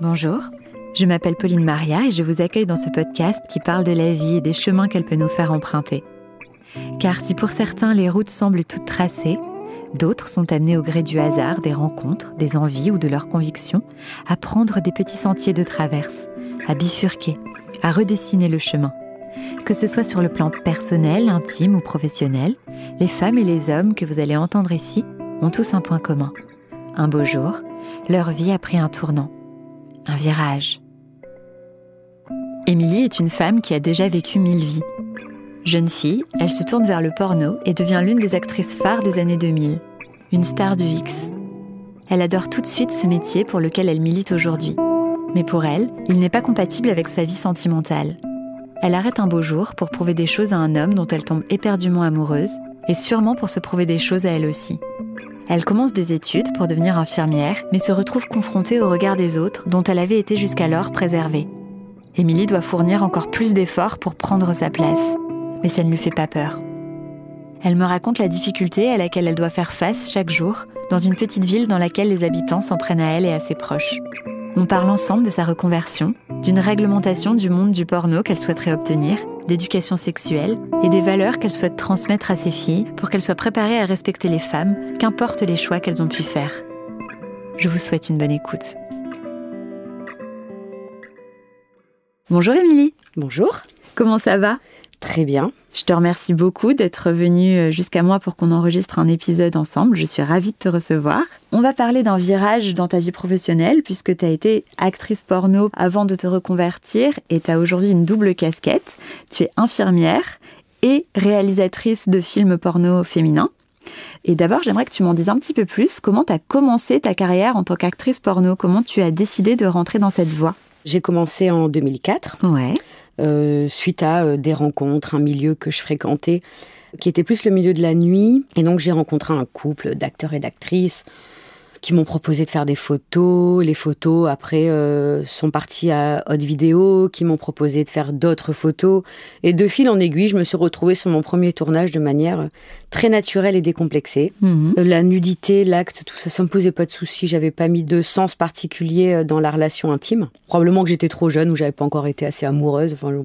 Bonjour, je m'appelle Pauline Maria et je vous accueille dans ce podcast qui parle de la vie et des chemins qu'elle peut nous faire emprunter. Car si pour certains les routes semblent toutes tracées, d'autres sont amenés au gré du hasard, des rencontres, des envies ou de leurs convictions, à prendre des petits sentiers de traverse, à bifurquer, à redessiner le chemin. Que ce soit sur le plan personnel, intime ou professionnel, les femmes et les hommes que vous allez entendre ici ont tous un point commun. Un beau jour, leur vie a pris un tournant, un virage. Émilie est une femme qui a déjà vécu mille vies. Jeune fille, elle se tourne vers le porno et devient l'une des actrices phares des années 2000, une star du X. Elle adore tout de suite ce métier pour lequel elle milite aujourd'hui. Mais pour elle, il n'est pas compatible avec sa vie sentimentale. Elle arrête un beau jour pour prouver des choses à un homme dont elle tombe éperdument amoureuse, et sûrement pour se prouver des choses à elle aussi. Elle commence des études pour devenir infirmière, mais se retrouve confrontée au regard des autres dont elle avait été jusqu'alors préservée. Émilie doit fournir encore plus d'efforts pour prendre sa place, mais ça ne lui fait pas peur. Elle me raconte la difficulté à laquelle elle doit faire face chaque jour dans une petite ville dans laquelle les habitants s'en prennent à elle et à ses proches. On parle ensemble de sa reconversion, d'une réglementation du monde du porno qu'elle souhaiterait obtenir, d'éducation sexuelle et des valeurs qu'elle souhaite transmettre à ses filles pour qu'elles soient préparées à respecter les femmes, qu'importe les choix qu'elles ont pu faire. Je vous souhaite une bonne écoute. Bonjour Émilie. Bonjour. Comment ça va? Très bien. Je te remercie beaucoup d'être venue euh, jusqu'à moi pour qu'on enregistre un épisode ensemble. Je suis ravie de te recevoir. On va parler d'un virage dans ta vie professionnelle puisque tu as été actrice porno avant de te reconvertir et tu as aujourd'hui une double casquette. Tu es infirmière et réalisatrice de films porno féminins. Et d'abord, j'aimerais que tu m'en dises un petit peu plus. Comment tu as commencé ta carrière en tant qu'actrice porno? Comment tu as décidé de rentrer dans cette voie? J'ai commencé en 2004. Ouais. Euh, suite à euh, des rencontres, un milieu que je fréquentais, qui était plus le milieu de la nuit. Et donc j'ai rencontré un couple d'acteurs et d'actrices qui m'ont proposé de faire des photos. Les photos, après, euh, sont parties à haute vidéo, qui m'ont proposé de faire d'autres photos. Et de fil en aiguille, je me suis retrouvée sur mon premier tournage de manière très naturelle et décomplexée. Mhm. Euh, La nudité, l'acte, tout ça, ça me posait pas de soucis. J'avais pas mis de sens particulier euh, dans la relation intime. Probablement que j'étais trop jeune ou j'avais pas encore été assez amoureuse. Enfin, je-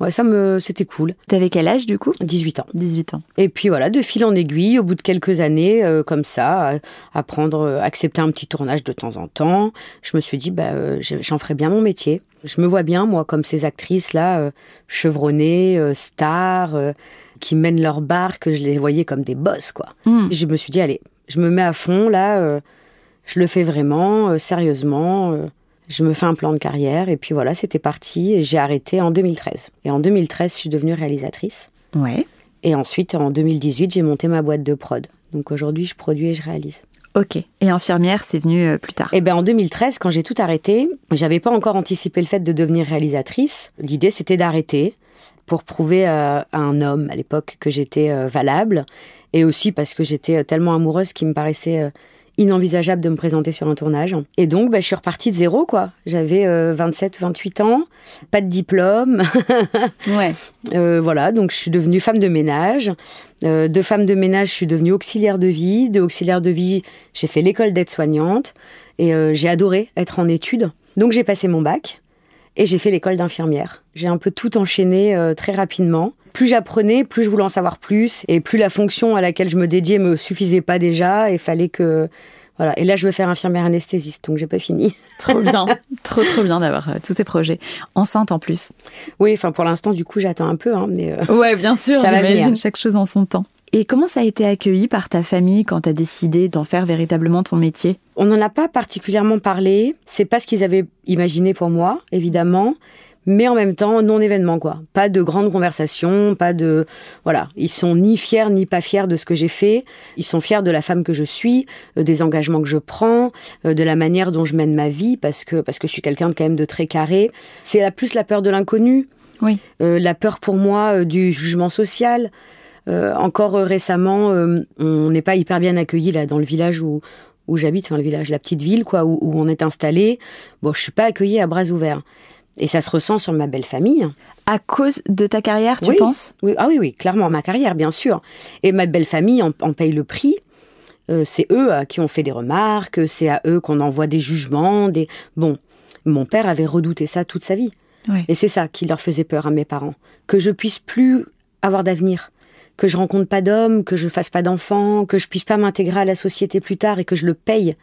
ouais, ça me, c'était cool. T'avais quel âge du coup? 18 ans. 18 ans. Et puis voilà, de fil en aiguille, au bout de quelques années, euh, comme ça, à, à prendre, euh, accepter un petit tournage de temps en temps, je me suis dit, bah, euh, je- j'en ferais bien mon métier. Je me vois bien, moi, comme ces actrices-là, euh, chevronnées, stars, qui mènent leur barque, je les voyais comme des boss, quoi. Hmm. Je me suis dit, allez, je me mets à fond, là, je le fais vraiment, sérieusement. Je me fais un plan de carrière, et puis voilà, c'était parti, et j'ai arrêté en 2013. Et en 2013, je suis devenue réalisatrice. Ouais. Et ensuite, en 2018, j'ai monté ma boîte de prod. Donc aujourd'hui, je produis et je réalise. Ok. Et infirmière, c'est venu euh, plus tard. Et ben en 2013, quand j'ai tout arrêté, j'avais pas encore anticipé le fait de devenir réalisatrice. L'idée, c'était d'arrêter pour prouver euh, à un homme à l'époque que j'étais euh, valable, et aussi parce que j'étais tellement amoureuse qu'il me paraissait inenvisageable de me présenter sur un tournage. Et donc, bah, je suis repartie de zéro, quoi. J'avais 27, 28 ans, pas de diplôme. Ouais. Euh, voilà, donc je suis devenue femme de ménage. Euh, de femme de ménage, je suis devenue auxiliaire de vie. De auxiliaire de vie, j'ai fait l'école d'aide-soignante. Et euh, j'ai adoré être en études. Donc j'ai passé mon bac et j'ai fait l'école d'infirmière. J'ai un peu tout enchaîné euh, très rapidement. Plus j'apprenais, plus je voulais en savoir plus. Et plus la fonction à laquelle je me dédiais me suffisait pas déjà. Et fallait que... Voilà. Et là, je veux faire infirmière anesthésiste, donc j'ai pas fini. Trop bien. trop, trop bien d'avoir euh, tous ces projets. Enceinte en plus. Oui, enfin pour l'instant, du coup, j'attends un peu. Hein, mais euh, Ouais, bien sûr. Ça va venir. chaque chose en son temps. Et comment ça a été accueilli par ta famille quand tu as décidé d'en faire véritablement ton métier? On n'en a pas particulièrement parlé. C'est pas ce qu'ils avaient imaginé pour moi, évidemment. Mais en même temps, non événement, quoi. Pas de grandes conversations, pas de. Voilà. Ils sont ni fiers ni pas fiers de ce que j'ai fait. Ils sont fiers de la femme que je suis, euh, des engagements que je prends, euh, de la manière dont je mène ma vie, parce que, parce que je suis quelqu'un de quand même de très carré. C'est la plus la peur de l'inconnu. Oui. Euh, la peur pour moi euh, du jugement social. Euh, encore euh, récemment, euh, on n'est pas hyper bien accueillis là dans le village où où j'habite, enfin le village, la petite ville quoi, où, où on est installé. Bon, je suis pas accueillie à bras ouverts. Et ça se ressent sur ma belle famille. À cause de ta carrière, tu Oui. penses? Oui, ah oui, oui, clairement, ma carrière, bien sûr. Et ma belle famille en, en paye le prix. Euh, c'est eux à qui on fait des remarques, c'est à eux qu'on envoie des jugements, des bon. Mon père avait redouté ça toute sa vie. Et c'est ça qui leur faisait peur à mes parents. Que je puisse plus avoir d'avenir. Que je rencontre pas d'hommes, que je fasse pas d'enfants, que je puisse pas m'intégrer à la société plus tard et que je le paye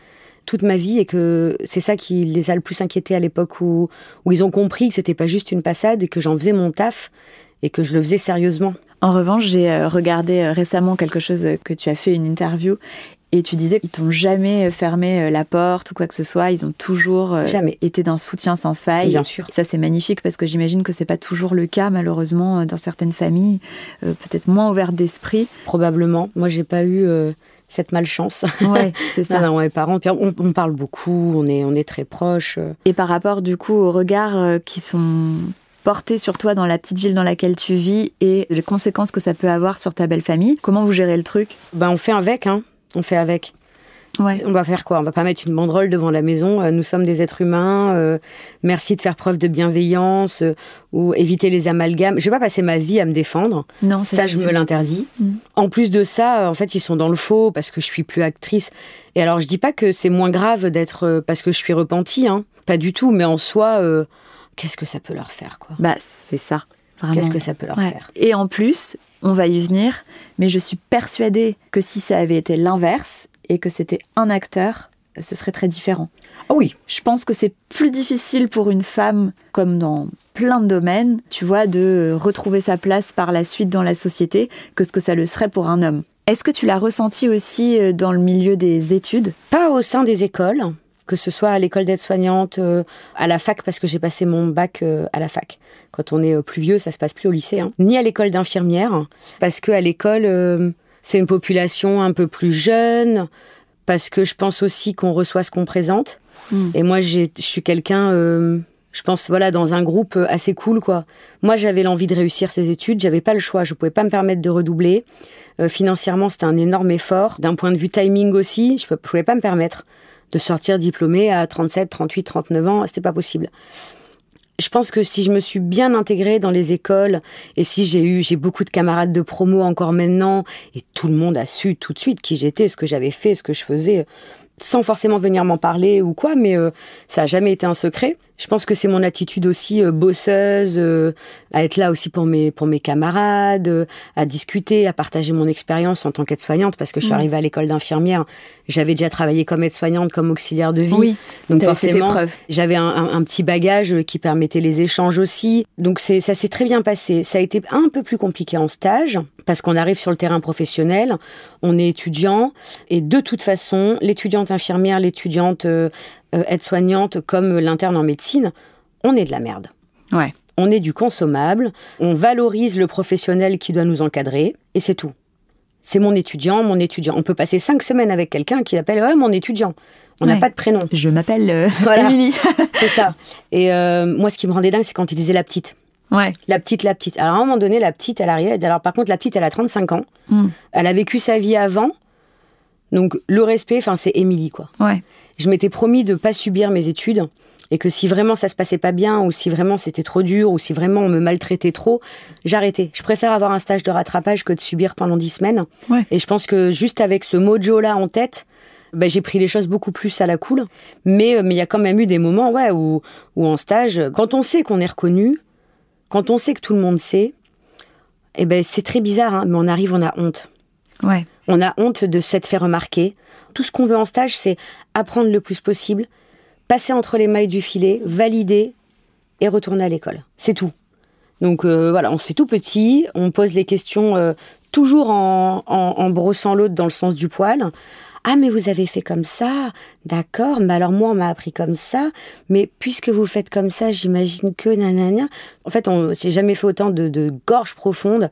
toute ma vie et que c'est ça qui les a le plus inquiétés à l'époque où, où ils ont compris que c'était pas juste une passade et que j'en faisais mon taf et que je le faisais sérieusement. En revanche, j'ai euh, regardé euh, récemment quelque chose que tu as fait, une interview, et tu disais qu'ils t'ont jamais euh, fermé la porte ou quoi que ce soit. Ils ont toujours été d'un soutien sans faille. Bien sûr. ça, c'est magnifique parce que j'imagine que c'est pas toujours le cas, malheureusement, dans certaines familles, peut-être moins ouvertes d'esprit. Probablement. Moi, j'ai pas eu cette malchance. Ouais, c'est ça. non, mes parents, puis on, on, parle beaucoup, on est, on est très proches. Et par rapport, du coup, aux regards qui sont porter sur toi dans la petite ville dans laquelle tu vis et les conséquences que ça peut avoir sur ta belle famille. Comment vous gérez le truc? Ben on fait avec, hein. On fait avec. Ouais. On va faire quoi? On va pas mettre une banderole devant la maison. Euh, nous sommes des êtres humains. Euh, merci de faire preuve de bienveillance euh, ou éviter les amalgames. Je vais pas passer ma vie à me défendre. Non, ça, je me l'interdis. Mm. En plus de ça, en fait, ils sont dans le faux parce que je suis plus actrice. Et alors, je dis pas que c'est moins grave d'être parce que je suis repentie, hein. Pas du tout. Mais en soi qu'est-ce que ça peut leur faire quoi? Bah c'est ça. Qu'est-ce que ça peut leur faire? Et en plus, on va y venir, mais je suis persuadée que si ça avait été l'inverse et que c'était un acteur, ce serait très différent. Ah oui. Je pense que c'est plus difficile pour une femme, comme dans plein de domaines, tu vois, de retrouver sa place par la suite dans la société que ce que ça le serait pour un homme. Est-ce que tu l'as ressenti aussi euh, dans le milieu des études? Pas au sein des écoles que ce soit à l'école d'aide-soignante, euh, à la fac, parce que j'ai passé mon bac euh, à la fac. Quand on est euh, plus vieux, ça se passe plus au lycée, hein. ni à l'école d'infirmière, parce que à l'école, c'est une population un peu plus jeune, parce que je pense aussi qu'on reçoit ce qu'on présente. Hmm. Et moi, je suis quelqu'un, je pense, voilà, dans un groupe assez cool, quoi. Moi, j'avais l'envie de réussir ces études, j'avais pas le choix, je pouvais pas me permettre de redoubler. financièrement, c'était un énorme effort. D'un point de vue timing aussi, je pouvais pas me permettre de sortir diplômée à 37, 38, 39 ans, c'était pas possible. Je pense que si je me suis bien intégrée dans les écoles et si j'ai eu, j'ai beaucoup de camarades de promo encore maintenant et tout le monde a su tout de suite qui j'étais, ce que j'avais fait, ce que je faisais, sans forcément venir m'en parler ou quoi, mais euh, ça a jamais été un secret. Je pense que c'est mon attitude aussi euh, bosseuse, euh, à être là aussi pour mes pour mes camarades, euh, à discuter, à partager mon expérience en tant qu'aide-soignante parce que je suis mm. arrivée à l'école d'infirmière, j'avais déjà travaillé comme aide-soignante, comme auxiliaire de vie, oui, donc forcément j'avais un, un, petit bagage qui permettait les échanges aussi. Donc c'est ça s'est très bien passé. Ça a été un peu plus compliqué en stage parce qu'on arrive sur le terrain professionnel, on est étudiant et de toute façon l'étudiante infirmière, l'étudiante euh, aide-soignante comme l'interne en médecine, on est de la merde. Ouais. On est du consommable, on valorise le professionnel qui doit nous encadrer, et c'est tout. C'est mon étudiant, mon étudiant. On peut passer cinq semaines avec quelqu'un qui appelle ouais, mon étudiant. On n'a pas de prénom. Je m'appelle euh, c'est ça. Et euh, moi, ce qui me rendait dingue, c'est quand il disait la petite. Ouais. La petite, la petite. Alors à un moment donné, la petite, elle arrive. Alors par contre, la petite, elle a 35 ans. Hmm. Elle a vécu sa vie avant. Donc le respect, enfin, c'est Émilie, quoi. Ouais je m'étais promis de pas subir mes études et que si vraiment ça se passait pas bien ou si vraiment c'était trop dur ou si vraiment on me maltraitait trop, j'arrêtais. Je préfère avoir un stage de rattrapage que de subir pendant dix semaines. Et je pense que juste avec ce mojo là en tête, bah, j'ai pris les choses beaucoup plus à la cool. Mais euh, mais il y a quand même eu des moments ouais où où en stage, quand on sait qu'on est reconnu, quand on sait que tout le monde sait, eh ben c'est très bizarre, hein, mais on arrive, on a honte. Ouais. On a honte de s'être fait remarquer. Tout ce qu'on veut en stage, c'est apprendre le plus possible, passer entre les mailles du filet, valider et retourner à l'école. C'est tout. Donc euh, voilà, on se fait tout petit, on pose les questions euh, toujours en, en, brossant l'autre dans le sens du poil. Ah mais vous avez fait comme ça, d'accord, mais alors moi on m'a appris comme ça, mais puisque vous faites comme ça, j'imagine que nanana. En fait, on j'ai jamais fait autant de, de gorges profondes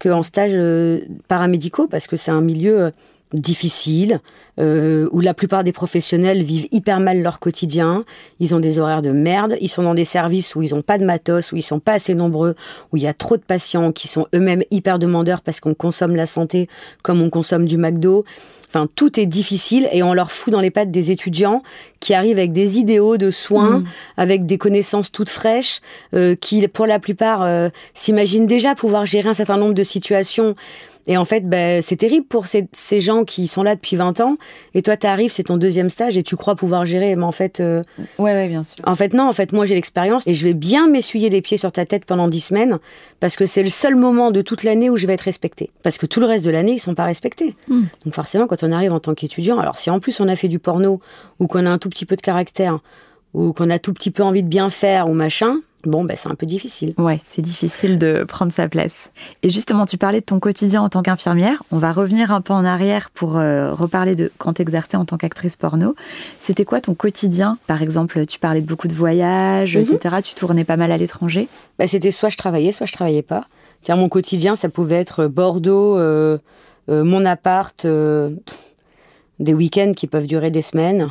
qu'en stage euh, paramédicaux parce que c'est un milieu difficile, euh, où la plupart des professionnels vivent hyper mal leur quotidien, ils ont des horaires de merde, ils sont dans des services où ils n'ont pas de matos, où ils sont pas assez nombreux, où il y a trop de patients qui sont eux-mêmes hyper demandeurs parce qu'on consomme la santé comme on consomme du McDo. Enfin, tout est difficile et on leur fout dans les pattes des étudiants qui arrivent avec des idéaux de soins, mmh. avec des connaissances toutes fraîches, euh, qui pour la plupart euh, s'imaginent déjà pouvoir gérer un certain nombre de situations et en fait, ben, c'est terrible pour ces, ces, gens qui sont là depuis 20 ans Et toi, tu arrives, c'est ton deuxième stage et tu crois pouvoir gérer. Mais en fait. ouais, ouais, bien sûr. En fait, non. En fait, moi, j'ai l'expérience et je vais bien m'essuyer les pieds sur ta tête pendant dix semaines parce que c'est le seul moment de toute l'année où je vais être respectée. Parce que tout le reste de l'année, ils sont pas respectés. Hmm. Donc, forcément, quand on arrive en tant qu'étudiant, alors si en plus on a fait du porno ou qu'on a un tout petit peu de caractère ou qu'on a tout petit peu envie de bien faire ou machin, bon, ben, c'est un peu difficile. Ouais, c'est difficile de prendre sa place. Et justement, tu parlais de ton quotidien en tant qu'infirmière. On va revenir un peu en arrière pour euh, reparler de quand tu exerçais en tant qu'actrice porno. C'était quoi ton quotidien? Par exemple, tu parlais de beaucoup de voyages, mhm. etc. Tu tournais pas mal à l'étranger? Bah, C'était soit je travaillais, soit je travaillais pas. Tiens, mon quotidien, ça pouvait être Bordeaux, euh, euh, mon appart des week-ends qui peuvent durer des semaines,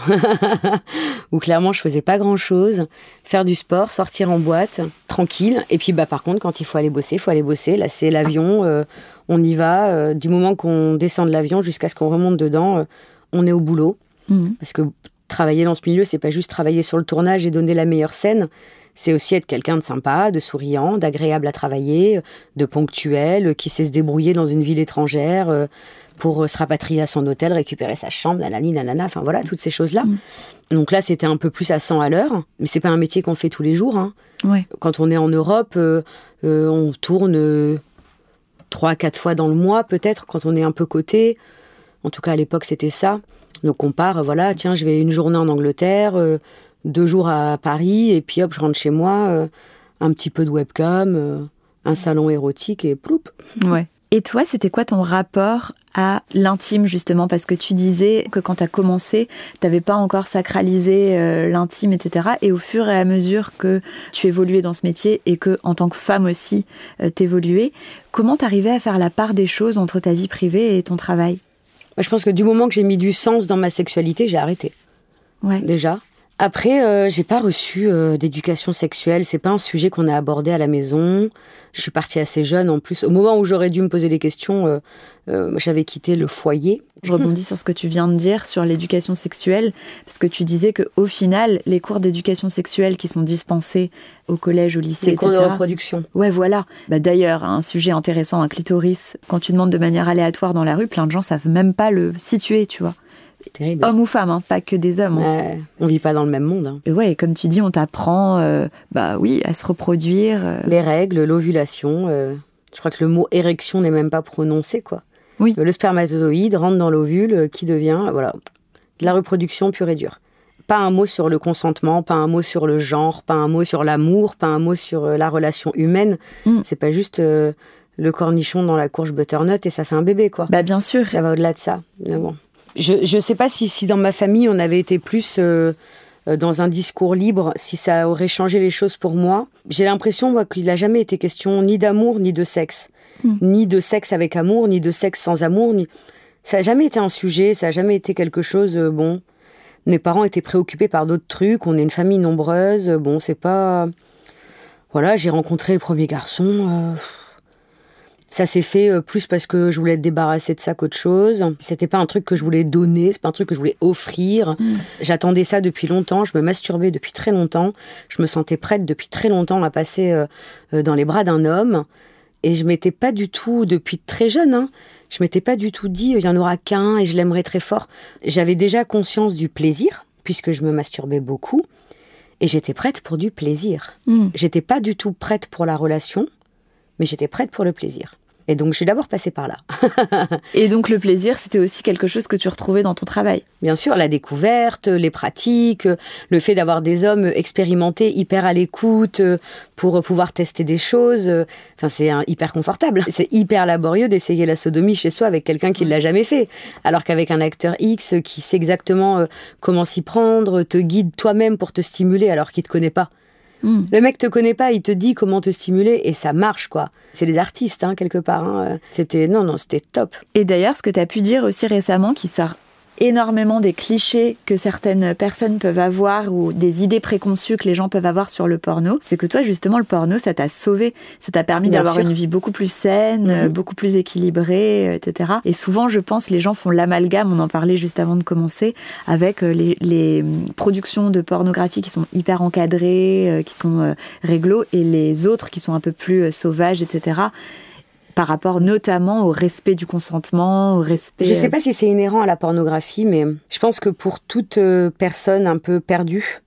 où clairement je faisais pas grand-chose, faire du sport, sortir en boîte, tranquille. Et puis bah par contre quand il faut aller bosser, il faut aller bosser. Là c'est l'avion, euh, on y va. Euh, du moment qu'on descend de l'avion jusqu'à ce qu'on remonte dedans, euh, on est au boulot. Mmh. Parce que travailler dans ce milieu, c'est pas juste travailler sur le tournage et donner la meilleure scène. C'est aussi être quelqu'un de sympa, de souriant, d'agréable à travailler, de ponctuel, qui sait se débrouiller dans une ville étrangère pour euh, se rapatrier à son hôtel, récupérer sa chambre, nanani, nanana, enfin voilà, toutes ces choses-là. Mm. Donc là, c'était un peu plus à 100 à l'heure, mais c'est pas un métier qu'on fait tous les jours. Hein. Quand on est en Europe, euh, euh, on tourne trois, quatre fois dans le mois peut-être, quand on est un peu coté. En tout cas, à l'époque, c'était ça. Donc on part, voilà, tiens, je vais une journée en Angleterre, deux jours à Paris, et puis hop, je rentre chez moi, un petit peu de webcam, un salon érotique et ploup. Ouais. Et toi, c'était quoi ton rapport à l'intime justement? Parce que tu disais que quand tu as commencé, tu n'avais pas encore sacralisé euh, l'intime, etc. Et au fur et à mesure que tu évoluais dans ce métier et que en tant que femme aussi, euh, t'évoluais, comment t'arrivais à faire la part des choses entre ta vie privée et ton travail? Je pense que du moment que j'ai mis du sens dans ma sexualité, j'ai arrêté. Ouais. Déjà. Après, euh, j'ai pas reçu euh, d'éducation sexuelle. C'est pas un sujet qu'on a abordé à la maison. Je suis partie assez jeune en plus. Au moment où j'aurais dû me poser des questions, euh, j'avais quitté le foyer. Je rebondis sur ce que tu viens de dire sur l'éducation sexuelle, parce que tu disais que au final, les cours d'éducation sexuelle qui sont dispensés au collège, au lycée, les cours de reproduction. Ouais, voilà. Bah, D'ailleurs, un sujet intéressant, un clitoris. Quand tu demandes de manière aléatoire dans la rue, plein de gens savent même pas le situer, tu vois. C'est terrible. Hommes ou femmes, hein, pas que des hommes. Hein. on vit pas dans le même monde. Hein. Et ouais, comme tu dis, on t'apprend, euh, bah oui, à se reproduire. Euh. Les règles, l'ovulation. Euh, je crois que le mot érection n'est même pas prononcé, quoi. Oui. Le spermatozoïde rentre dans l'ovule, qui devient, voilà, de la reproduction pure et dure. Pas un mot sur le consentement, pas un mot sur le genre, pas un mot sur l'amour, pas un mot sur la relation humaine. Mm. C'est pas juste le cornichon dans la courge butternut et ça fait un bébé, quoi. Bah bien sûr. Ça va au-delà de ça. Mais bon. Je ne sais pas si, si dans ma famille on avait été plus euh, euh, dans un discours libre, si ça aurait changé les choses pour moi. J'ai l'impression qu'il n'a jamais été question ni d'amour ni de sexe, hmm. ni de sexe avec amour, ni de sexe sans amour. Ni... Ça n'a jamais été un sujet, ça n'a jamais été quelque chose. Euh, bon, mes parents étaient préoccupés par d'autres trucs. On est une famille nombreuse. Bon, c'est pas. Voilà, j'ai rencontré le premier garçon. Ça s'est fait euh, plus parce que je voulais être débarrassée de ça qu'autre chose. C'était pas un truc que je voulais donner, c'est pas un truc que je voulais offrir. Mm. J'attendais ça depuis longtemps, je me masturbais depuis très longtemps. Je me sentais prête depuis très longtemps à passer euh, euh, dans les bras d'un homme. Et je m'étais pas du tout, depuis très jeune, hein, je m'étais pas du tout dit il y en aura qu'un et je l'aimerais très fort. J'avais déjà conscience du plaisir, puisque je me masturbais beaucoup. Et j'étais prête pour du plaisir. Mm. J'étais pas du tout prête pour la relation, mais j'étais prête pour le plaisir. Et donc, je suis d'abord passée par là. et donc, le plaisir, c'était aussi quelque chose que tu retrouvais dans ton travail Bien sûr, la découverte, les pratiques, le fait d'avoir des hommes expérimentés, hyper à l'écoute, pour pouvoir tester des choses. Enfin, c'est hyper confortable. C'est hyper laborieux d'essayer la sodomie chez soi avec quelqu'un qui ne l'a jamais fait. Alors qu'avec un acteur X qui sait exactement euh, comment s'y prendre, te guide toi-même pour te stimuler alors qu'il ne te connaît pas. Hmm. Le mec te connaît pas, il te dit comment te stimuler et ça marche quoi. C'est les artistes hein, quelque part. Hein. C'était non non, c'était top. Et d'ailleurs, ce que tu as pu dire aussi récemment, qui sort énormément des clichés que certaines personnes peuvent avoir ou des idées préconçues que les gens peuvent avoir sur le porno, c'est que toi justement le porno ça t'a sauvé, ça t'a permis d'avoir une vie beaucoup plus saine, mhm. beaucoup plus équilibrée, euh, etc. Et souvent je pense les gens font l'amalgame, on en parlait juste avant de commencer, avec euh, les, hum, productions de pornographie qui sont hyper encadrées, euh, qui sont réglo, et les autres qui sont un peu plus sauvages, etc par rapport notamment au respect du consentement, au respect. Je sais pas si c'est inhérent à la pornographie, mais je pense que pour toute euh, personne un peu perdue,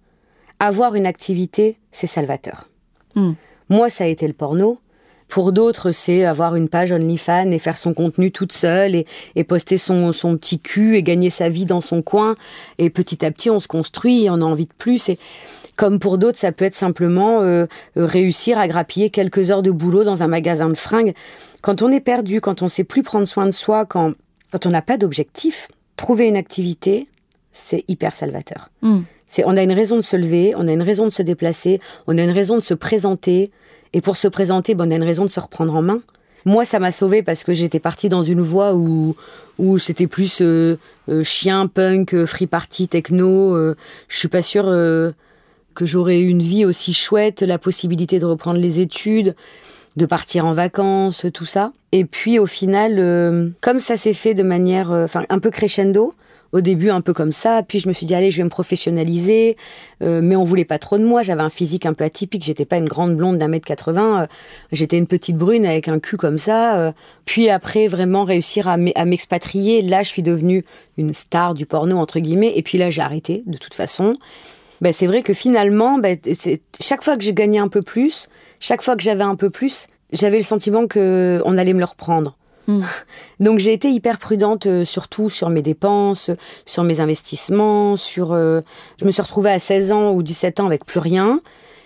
avoir une activité, c'est salvateur. Hmm. Moi, ça a été le porno. Pour d'autres, c'est avoir une page OnlyFans et faire son contenu toute seule et, et poster son, son, petit cul et gagner sa vie dans son coin. Et petit à petit, on se construit, et on a envie de plus. Et comme pour d'autres, ça peut être simplement euh, réussir à grappiller quelques heures de boulot dans un magasin de fringues. Quand on est perdu, quand on sait plus prendre soin de soi, quand, quand on n'a pas d'objectif, trouver une activité, c'est hyper salvateur. Hmm. C'est, on a une raison de se lever, on a une raison de se déplacer, on a une raison de se présenter. Et pour se présenter, ben, on a une raison de se reprendre en main. Moi, ça m'a sauvé parce que j'étais partie dans une voie où, où c'était plus euh, euh, chien, punk, euh, free party, techno. euh, je suis pas sûre que j'aurais eu une vie aussi chouette, la possibilité de reprendre les études, de partir en vacances, tout ça. Et puis au final, euh, comme ça s'est fait de manière, euh, enfin un peu crescendo. Au début, un peu comme ça. Puis je me suis dit, allez, je vais me professionnaliser. Euh, mais on voulait pas trop de moi. J'avais un physique un peu atypique. J'étais pas une grande blonde d'un mètre 80. Euh, J'étais une petite brune avec un cul comme ça. Puis après, vraiment réussir à m'expatrier. Là, je suis devenue une star du porno, entre guillemets. Et puis là, j'ai arrêté, de toute façon. Ben, c'est vrai que finalement, c'est- chaque fois que j'ai gagné un peu plus, chaque fois que j'avais un peu plus, j'avais le sentiment que on allait me le reprendre. Hmm. Donc j'ai été hyper prudente, euh, surtout sur mes dépenses, sur mes investissements, sur. euh, je me suis retrouvée à 16 ans ou 17 ans avec plus rien.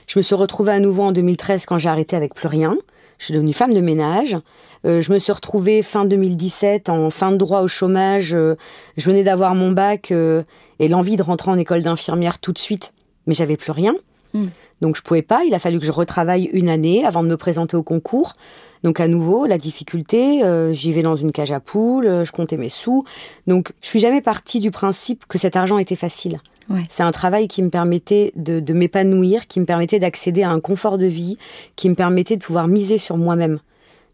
Je me suis retrouvée à nouveau en 2013 quand j'ai arrêté avec plus rien. Je suis devenue femme de ménage. Euh, je me suis retrouvée fin 2017 en fin de droit au chômage. Euh, je venais d'avoir mon bac euh, et l'envie de rentrer en école d'infirmière tout de suite, mais j'avais plus rien. Mm. Donc je pouvais pas. Il a fallu que je retravaille une année avant de me présenter au concours. Donc à nouveau, la difficulté, euh, j'y vais dans une cage à poules, euh, je comptais mes sous. Donc je suis jamais partie du principe que cet argent était facile. Ouais. C'est un travail qui me permettait de, de m'épanouir, qui me permettait d'accéder à un confort de vie, qui me permettait de pouvoir miser sur moi-même.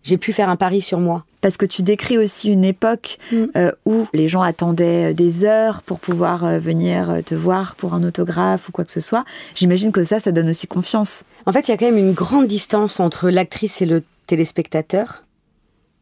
J'ai pu faire un pari sur moi. Parce que tu décris aussi une époque Mm. euh, où les gens attendaient euh, des heures pour pouvoir euh, venir te voir pour un autographe ou quoi que ce soit. J'imagine que ça, ça donne aussi confiance. En fait, il y a quand même une grande distance entre l'actrice et le téléspectateur.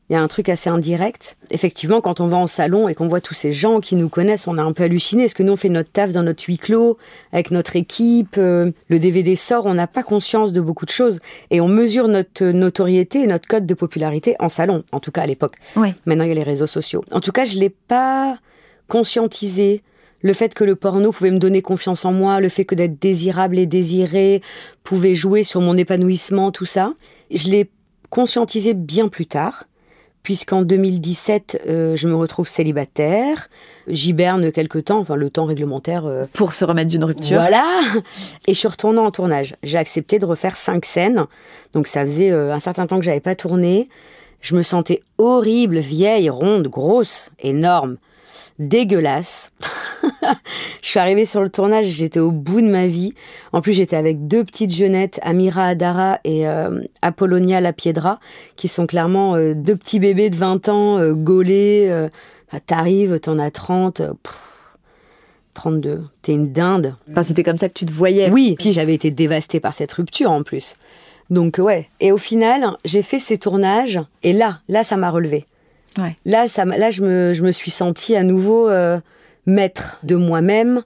Il y a un truc assez indirect. Effectivement, quand on va en salon et qu'on voit tous ces gens qui nous connaissent, on a un peu halluciné. Est-ce que nous, on fait notre taf dans notre huis clos, avec notre équipe euh, Le DVD sort, on n'a pas conscience de beaucoup de choses. Et on mesure notre notoriété et notre code de popularité en salon, en tout cas à l'époque. Ouais. Maintenant, il y a les réseaux sociaux. En tout cas, je l'ai pas conscientisé. Le fait que le porno pouvait me donner confiance en moi, le fait que d'être désirable et désiré pouvait jouer sur mon épanouissement, tout ça. Je l'ai conscientisé bien plus tard, puisqu'en 2017, euh, je me retrouve célibataire. J'hiberne quelque temps, enfin le temps réglementaire. euh, Pour se remettre d'une rupture. voilà. Et je suis retournée en tournage. J'ai accepté de refaire cinq scènes. Donc ça faisait euh, un certain temps que j'avais pas tourné. Je me sentais horrible, vieille, ronde, grosse, énorme, dégueulasse. je suis arrivée sur le tournage, j'étais au bout de ma vie. En plus, j'étais avec deux petites jeunettes, Amira Adara et euh, Apollonia Lapiedra, qui sont clairement euh, deux petits bébés de 20 ans, euh, gaulés. euh, bah, T'arrives, t'en as 30. euh, pff, 32. T'es une dinde. Enfin, c'était comme ça que tu te voyais. Oui, puis j'avais été dévastée par cette rupture en plus. Donc ouais. Et au final, j'ai fait ces tournages et là, là, ça m'a relevé. Ouais. Là, ça, là, je me, je me suis sentie à nouveau euh, maître de moi-même.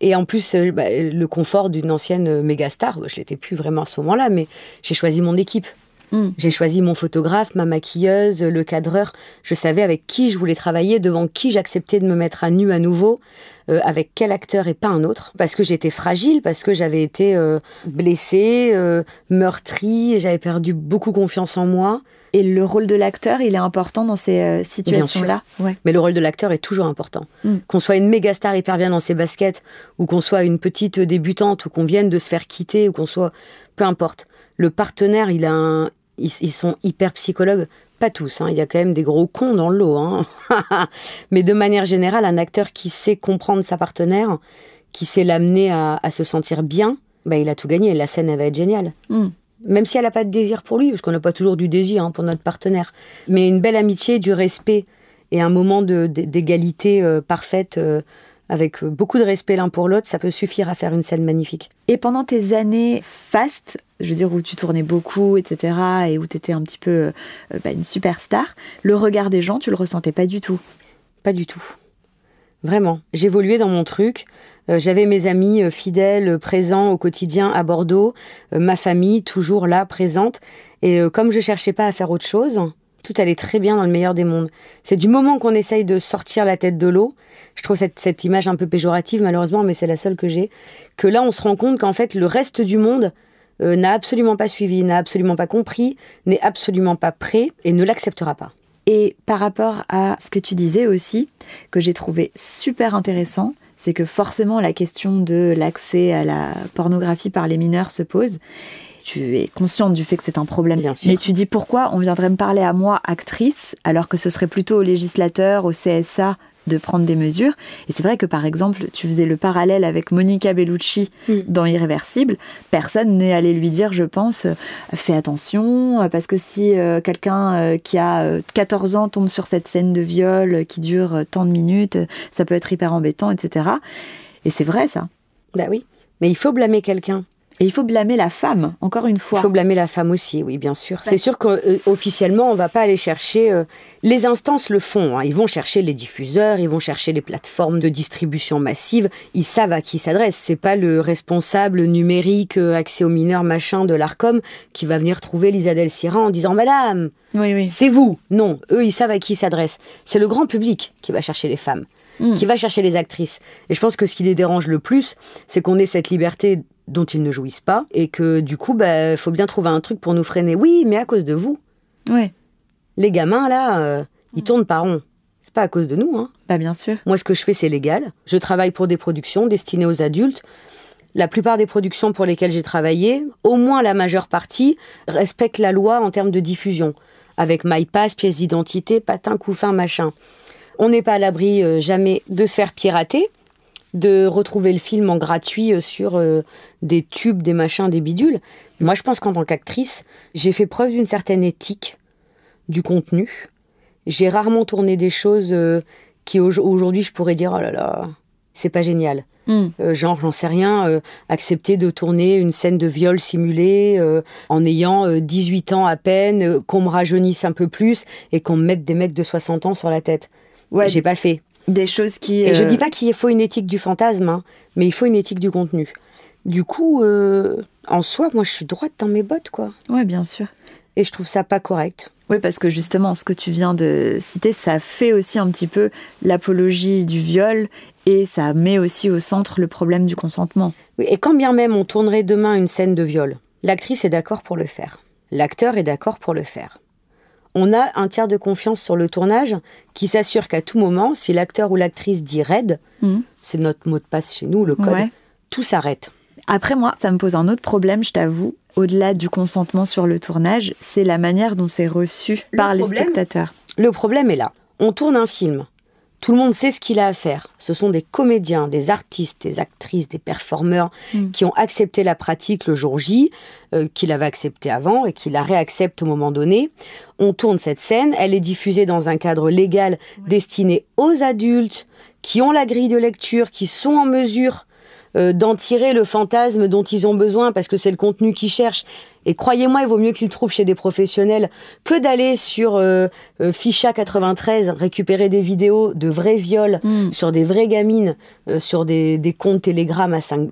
Et en plus, euh, bah, le confort d'une ancienne euh, méga star, bah, je l'étais plus vraiment à ce moment-là, mais j'ai choisi mon équipe. Mm. J'ai choisi mon photographe, ma maquilleuse, le cadreur. Je savais avec qui je voulais travailler, devant qui j'acceptais de me mettre à nu à nouveau, euh, avec quel acteur et pas un autre. Parce que j'étais fragile, parce que j'avais été euh, blessée, euh, meurtrie, j'avais perdu beaucoup confiance en moi. Et le rôle de l'acteur, il est important dans ces euh, situations-là. Ouais. Mais le rôle de l'acteur est toujours important. Mm. Qu'on soit une méga star hyper bien dans ses baskets, ou qu'on soit une petite débutante, ou qu'on vienne de se faire quitter, ou qu'on soit... Peu importe. Le partenaire, il a un... Ils, ils sont hyper psychologues. Pas tous, hein. il y a quand même des gros cons dans le lot. Hein. Mais de manière générale, un acteur qui sait comprendre sa partenaire, qui sait l'amener à, à se sentir bien, bah, il a tout gagné. La scène, elle va être géniale. Mm. Même si elle n'a pas de désir pour lui, parce qu'on n'a pas toujours du désir hein, pour notre partenaire. Mais une belle amitié, du respect et un moment d'égalité euh, parfaite euh, avec euh, beaucoup de respect l'un pour l'autre, ça peut suffire à faire une scène magnifique. Et pendant tes années fast, je veux dire où tu tournais beaucoup, etc., et où tu étais un petit peu euh, bah, une superstar, le regard des gens, tu le ressentais pas du tout? Pas du tout. Vraiment. J'évoluais dans mon truc. Euh, j'avais mes amis fidèles, présents au quotidien à Bordeaux, ma famille toujours là, présente. Et comme je cherchais pas à faire autre chose, tout allait très bien dans le meilleur des mondes. C'est du moment qu'on essaye de sortir la tête de l'eau, je trouve cette, image un peu péjorative malheureusement, mais c'est la seule que j'ai, que là on se rend compte qu'en fait le reste du monde euh, n'a absolument pas suivi, n'a absolument pas compris, n'est absolument pas prêt et ne l'acceptera pas. Et par rapport à ce que tu disais aussi, que j'ai trouvé super intéressant, c'est que forcément la question de l'accès à la pornographie par les mineurs se pose tu es consciente du fait que c'est un problème. Bien sûr. Mais tu dis pourquoi on viendrait me parler à moi, actrice, alors que ce serait plutôt au législateur, au CSA de prendre des mesures. Et c'est vrai que par exemple, tu faisais le parallèle avec Monica Bellucci mm. dans Irréversible. Personne n'est allé lui dire, je pense, euh, fais attention, euh, parce que si euh, quelqu'un qui a 14 ans tombe sur cette scène de viol qui dure tant de minutes, ça peut être hyper embêtant, etc. Et c'est vrai ça. Bah oui, mais il faut blâmer quelqu'un. Et il faut blâmer la femme, encore une fois. Il faut blâmer la femme aussi, oui, bien sûr. C'est sûr qu'officiellement, on ne va pas aller chercher. Euh, les instances le font. Hein. Ils vont chercher les diffuseurs, ils vont chercher les plateformes de distribution massive. Ils savent à qui s'adressent. C'est pas le responsable numérique, euh, accès aux mineurs, machin de l'Arcom, qui va venir trouver Lisa Del en disant Madame, oui, oui. c'est vous. Non, eux, ils savent à qui s'adressent. C'est le grand public qui va chercher les femmes. Hmm. qui va chercher les actrices. Et je pense que ce qui les dérange le plus, c'est qu'on ait cette liberté dont ils ne jouissent pas, et que du coup, il bah, faut bien trouver un truc pour nous freiner. Oui, mais à cause de vous. Ouais. Les gamins, là, euh, ils tournent pas rond. C'est pas à cause de nous, hein. Bah, bien sûr. Moi, ce que je fais, c'est légal. Je travaille pour des productions destinées aux adultes. La plupart des productions pour lesquelles j'ai travaillé, au moins la majeure partie, respectent la loi en termes de diffusion. Avec MyPass, pièce d'identité, patin, couffin, machin. On n'est pas à l'abri euh, jamais de se faire pirater de retrouver le film en gratuit euh, sur euh, des tubes, des machins, des bidules. Moi, je pense qu'en tant qu'actrice, j'ai fait preuve d'une certaine éthique du contenu. J'ai rarement tourné des choses euh, qui aujourd'hui je pourrais dire oh là là, c'est pas génial. Hmm. genre, j'en sais rien, accepter de tourner une scène de viol simulée en ayant 18 ans à peine, qu'on me rajeunisse un peu plus et qu'on me mette des mecs de 60 ans sur la tête. Ouais, j'ai pas fait. Des choses qui. Et je euh, dis pas qu'il faut une éthique du fantasme, hein, mais il faut une éthique du contenu. Du coup, euh, en soi, moi, je suis droite dans mes bottes, quoi. Ouais, bien sûr. Et je trouve ça pas correct. Oui, parce que justement, ce que tu viens de citer, ça fait aussi un petit peu l'apologie du viol et ça met aussi au centre le problème du consentement. Oui, et quand bien même on tournerait demain une scène de viol, l'actrice est d'accord pour le faire. L'acteur est d'accord pour le faire on a un tiers de confiance sur le tournage qui s'assure qu'à tout moment, si l'acteur ou l'actrice dit raid, hmm. c'est notre mot de passe chez nous, le code, tout s'arrête. Après moi, ça me pose un autre problème, je t'avoue, au-delà du consentement sur le tournage, c'est la manière dont c'est reçu par les spectateurs. Le problème est là. On tourne un film. Tout le monde sait ce qu'il a à faire. Ce sont des comédiens, des artistes, des actrices, des performeurs hmm. qui ont accepté la pratique le jour J, euh, qu'il avait accepté avant et qu'il la réaccepte au moment donné. On tourne cette scène, elle est diffusée dans un cadre légal destiné aux adultes qui ont la grille de lecture, qui sont en mesure euh, d'en tirer le fantasme dont ils ont besoin parce que c'est le contenu qu'ils cherchent. Et croyez-moi, il vaut mieux qu'ils trouvent chez des professionnels que d'aller sur euh, euh Ficha 93 récupérer des vidéos de vrais viols hmm. sur des vraies gamines, euh, sur des, des comptes Telegram à 5,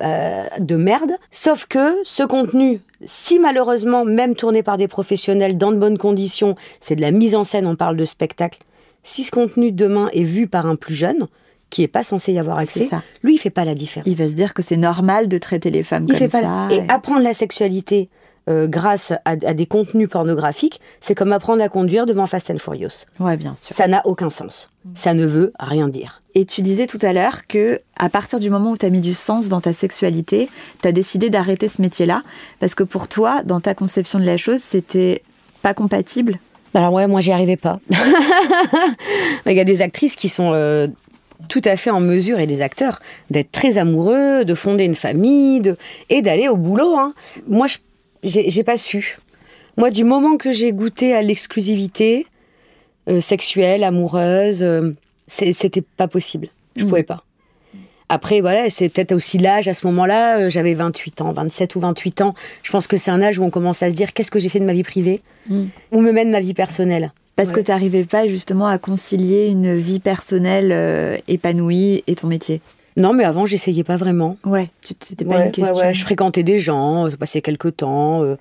de merde. Sauf que ce contenu, si malheureusement, même tourné par des professionnels dans de bonnes conditions, c'est de la mise en scène, on parle de spectacle. Si ce contenu demain est vu par un plus jeune, qui est pas censé y avoir accès, lui, il fait pas la différence. Il va se dire que c'est normal de traiter les femmes il comme fait ça. Et... apprendre la sexualité euh, grâce à, des contenus pornographiques, c'est comme apprendre à conduire devant Fast and Furious. Ouais, bien sûr. Ça n'a aucun sens. Ça ne veut rien dire. Et tu disais tout à l'heure que à partir du moment où tu as mis du sens dans ta sexualité, tu as décidé d'arrêter ce métier-là parce que pour toi, dans ta conception de la chose, c'était pas compatible? Alors ouais, moi j'y arrivais pas. Il y a des actrices qui sont euh, tout à fait en mesure, et des acteurs, d'être très amoureux, de fonder une famille, de, et d'aller au boulot. Hein. Moi, j'ai pas su. Moi, du moment que j'ai goûté à l'exclusivité euh, sexuelle, amoureuse, euh, c'était pas possible. Je mmh. pouvais pas. Après, voilà, c'est peut-être aussi l'âge à ce moment-là. euh, J'avais 28 ans, 27 ou 28 ans. Je pense que c'est un âge où on commence à se dire qu'est-ce que j'ai fait de ma vie privée? Mm. Où me mène ma vie personnelle? Parce que tu n'arrivais pas justement à concilier une vie personnelle euh, épanouie et ton métier. Non, mais avant, j'essayais pas vraiment. Ouais, tu- c'était pas Ouais, une question. ouais, ouais, je fréquentais des gens, euh, ça passait quelques temps. Euh,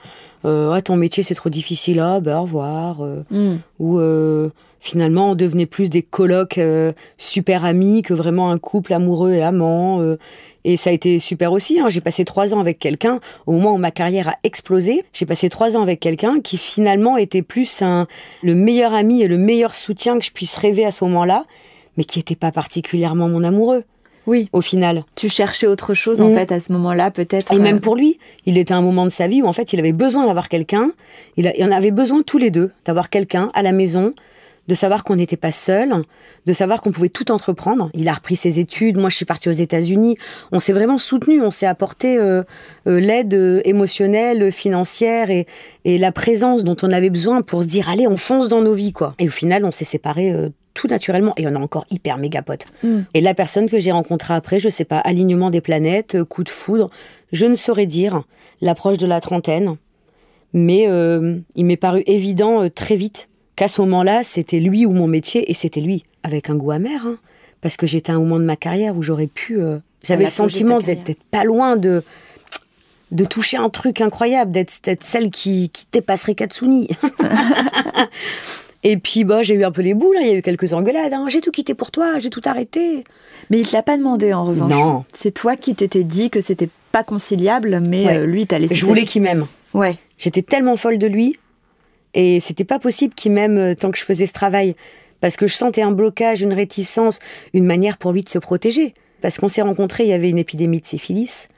euh, Ah, ton métier, c'est trop difficile. Ah, ben, au revoir. euh, Mm. Ou euh, finalement, on devenait plus des colocs euh, super amis que vraiment un couple amoureux et amant. euh, et ça a été super aussi. hein. J'ai passé trois ans avec quelqu'un. Au moment où ma carrière a explosé, j'ai passé trois ans avec quelqu'un qui finalement était plus un, le meilleur ami et le meilleur soutien que je puisse rêver à ce moment-là, mais qui n'était pas particulièrement mon amoureux Oui, au final. tu cherchais autre chose en Mm. fait à ce moment-là, peut-être. Et euh, même pour lui, il était à un moment de sa vie où en fait il avait besoin d'avoir quelqu'un. Il, a- il en avait besoin tous les deux d'avoir quelqu'un à la maison, de savoir qu'on n'était pas seul, de savoir qu'on pouvait tout entreprendre. Il a repris ses études. Moi, je suis partie aux États-Unis. On s'est vraiment soutenu. On s'est apporté euh, euh, l'aide euh, émotionnelle, financière et, et la présence dont on avait besoin pour se dire allez, on fonce dans nos vies quoi. Et au final, on s'est séparés. tout naturellement et on est encore hyper méga potes. Mm. Et la personne que j'ai rencontrée après, je sais pas, alignement des planètes, coup de foudre, je ne saurais dire l'approche de la trentaine, mais il m'est paru évident très vite qu'à ce moment-là, c'était lui ou mon métier, et c'était lui, avec un goût amer, hein, parce que j'étais à un moment de ma carrière où j'aurais pu... euh, J'avais le sentiment d'être pas loin de de toucher un truc incroyable, d'être celle qui, qui dépasserait Katsuni. Et puis, bah, j'ai eu un peu les boules, hein, il y a eu quelques engueulades. hein. J'ai tout quitté pour toi, j'ai tout arrêté. Mais il te l'a pas demandé en revanche. Non. C'est toi qui t'étais dit que c'était pas conciliable, mais Ouais. euh, lui t'a laissé. Je voulais qu'il m'aime. Ouais. J'étais tellement folle de lui et c'était pas possible qu'il m'aime euh, tant que je faisais ce travail parce que je sentais un blocage, une réticence, une manière pour lui de se protéger. Parce qu'on s'est rencontrés, il y avait une épidémie de syphilis.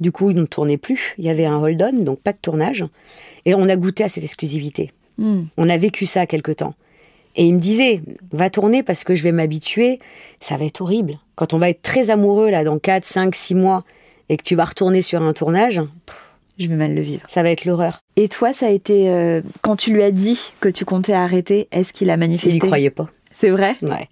Du coup, il ne tournait plus. Il y avait un hold-on, donc pas de tournage. Et on a goûté à cette exclusivité. Mm. On a vécu ça quelque temps. Et il me disait, va tourner parce que je vais m'habituer, ça va être horrible. Quand on va être très amoureux, là, dans 4, 5, 6 mois, et que tu vas retourner sur un tournage, Je vais mal le vivre. ça va être l'horreur. Et toi, ça a été euh, quand tu lui as dit que tu comptais arrêter, est-ce qu'il a Il manifesté? y croyait pas. C'est vrai? Ouais.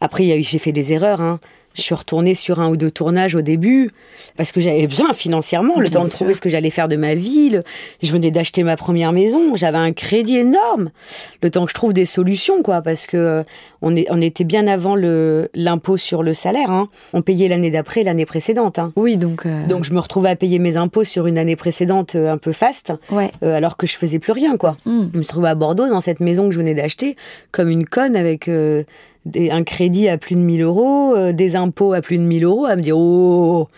Après, il j'ai fait des erreurs. Hein. Je suis retournée sur un ou deux tournages au début parce que j'avais besoin financièrement, le temps de trouver ce que j'allais faire de ma vie. le- Je venais d'acheter ma première maison, j'avais un crédit énorme. Le temps que je trouve des solutions, quoi, parce que euh, on, est, on était bien avant le l'impôt sur le salaire. Hein. On payait l'année d'après, l'année précédente. Hein. Oui, donc. euh, Donc je me retrouvais à payer mes impôts sur une année précédente euh, un peu faste, ouais. euh, alors que je faisais plus rien, quoi. Mm. Je me trouvais à Bordeaux, dans cette maison que je venais d'acheter, comme une conne avec euh, des- un crédit à plus de 1000 euros, euh, des impôts à plus de 1000 euros, à me dire oh,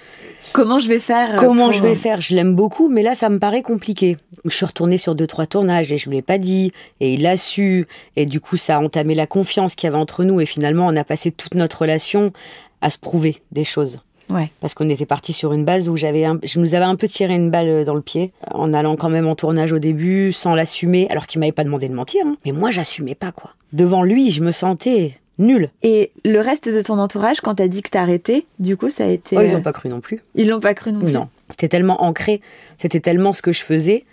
Comment je vais faire euh, comment pour- je vais faire? Je l'aime beaucoup, mais là, ça me paraît compliqué. Je suis retournée sur deux, trois tournages et je ne lui ai pas dit, et il l'a su, et du coup, ça a entamé la confiance qu'il y avait entre nous, et finalement, on a passé toute notre relation à se prouver des choses Ouais. parce qu'on était parti sur une base où j'avais un- je nous avais un peu tiré une balle dans le pied en allant quand même en tournage au début sans l'assumer alors qu'il m'avait pas demandé de mentir hein. mais moi j'assumais pas quoi devant lui je me sentais nulle Et le reste de ton entourage, quand t'as dit que t'arrêtais, du coup, ça a été. oh, ils euh, ont pas cru non plus. Ils l'ont pas cru non plus. non. C'était tellement ancré c'était tellement ce que je faisais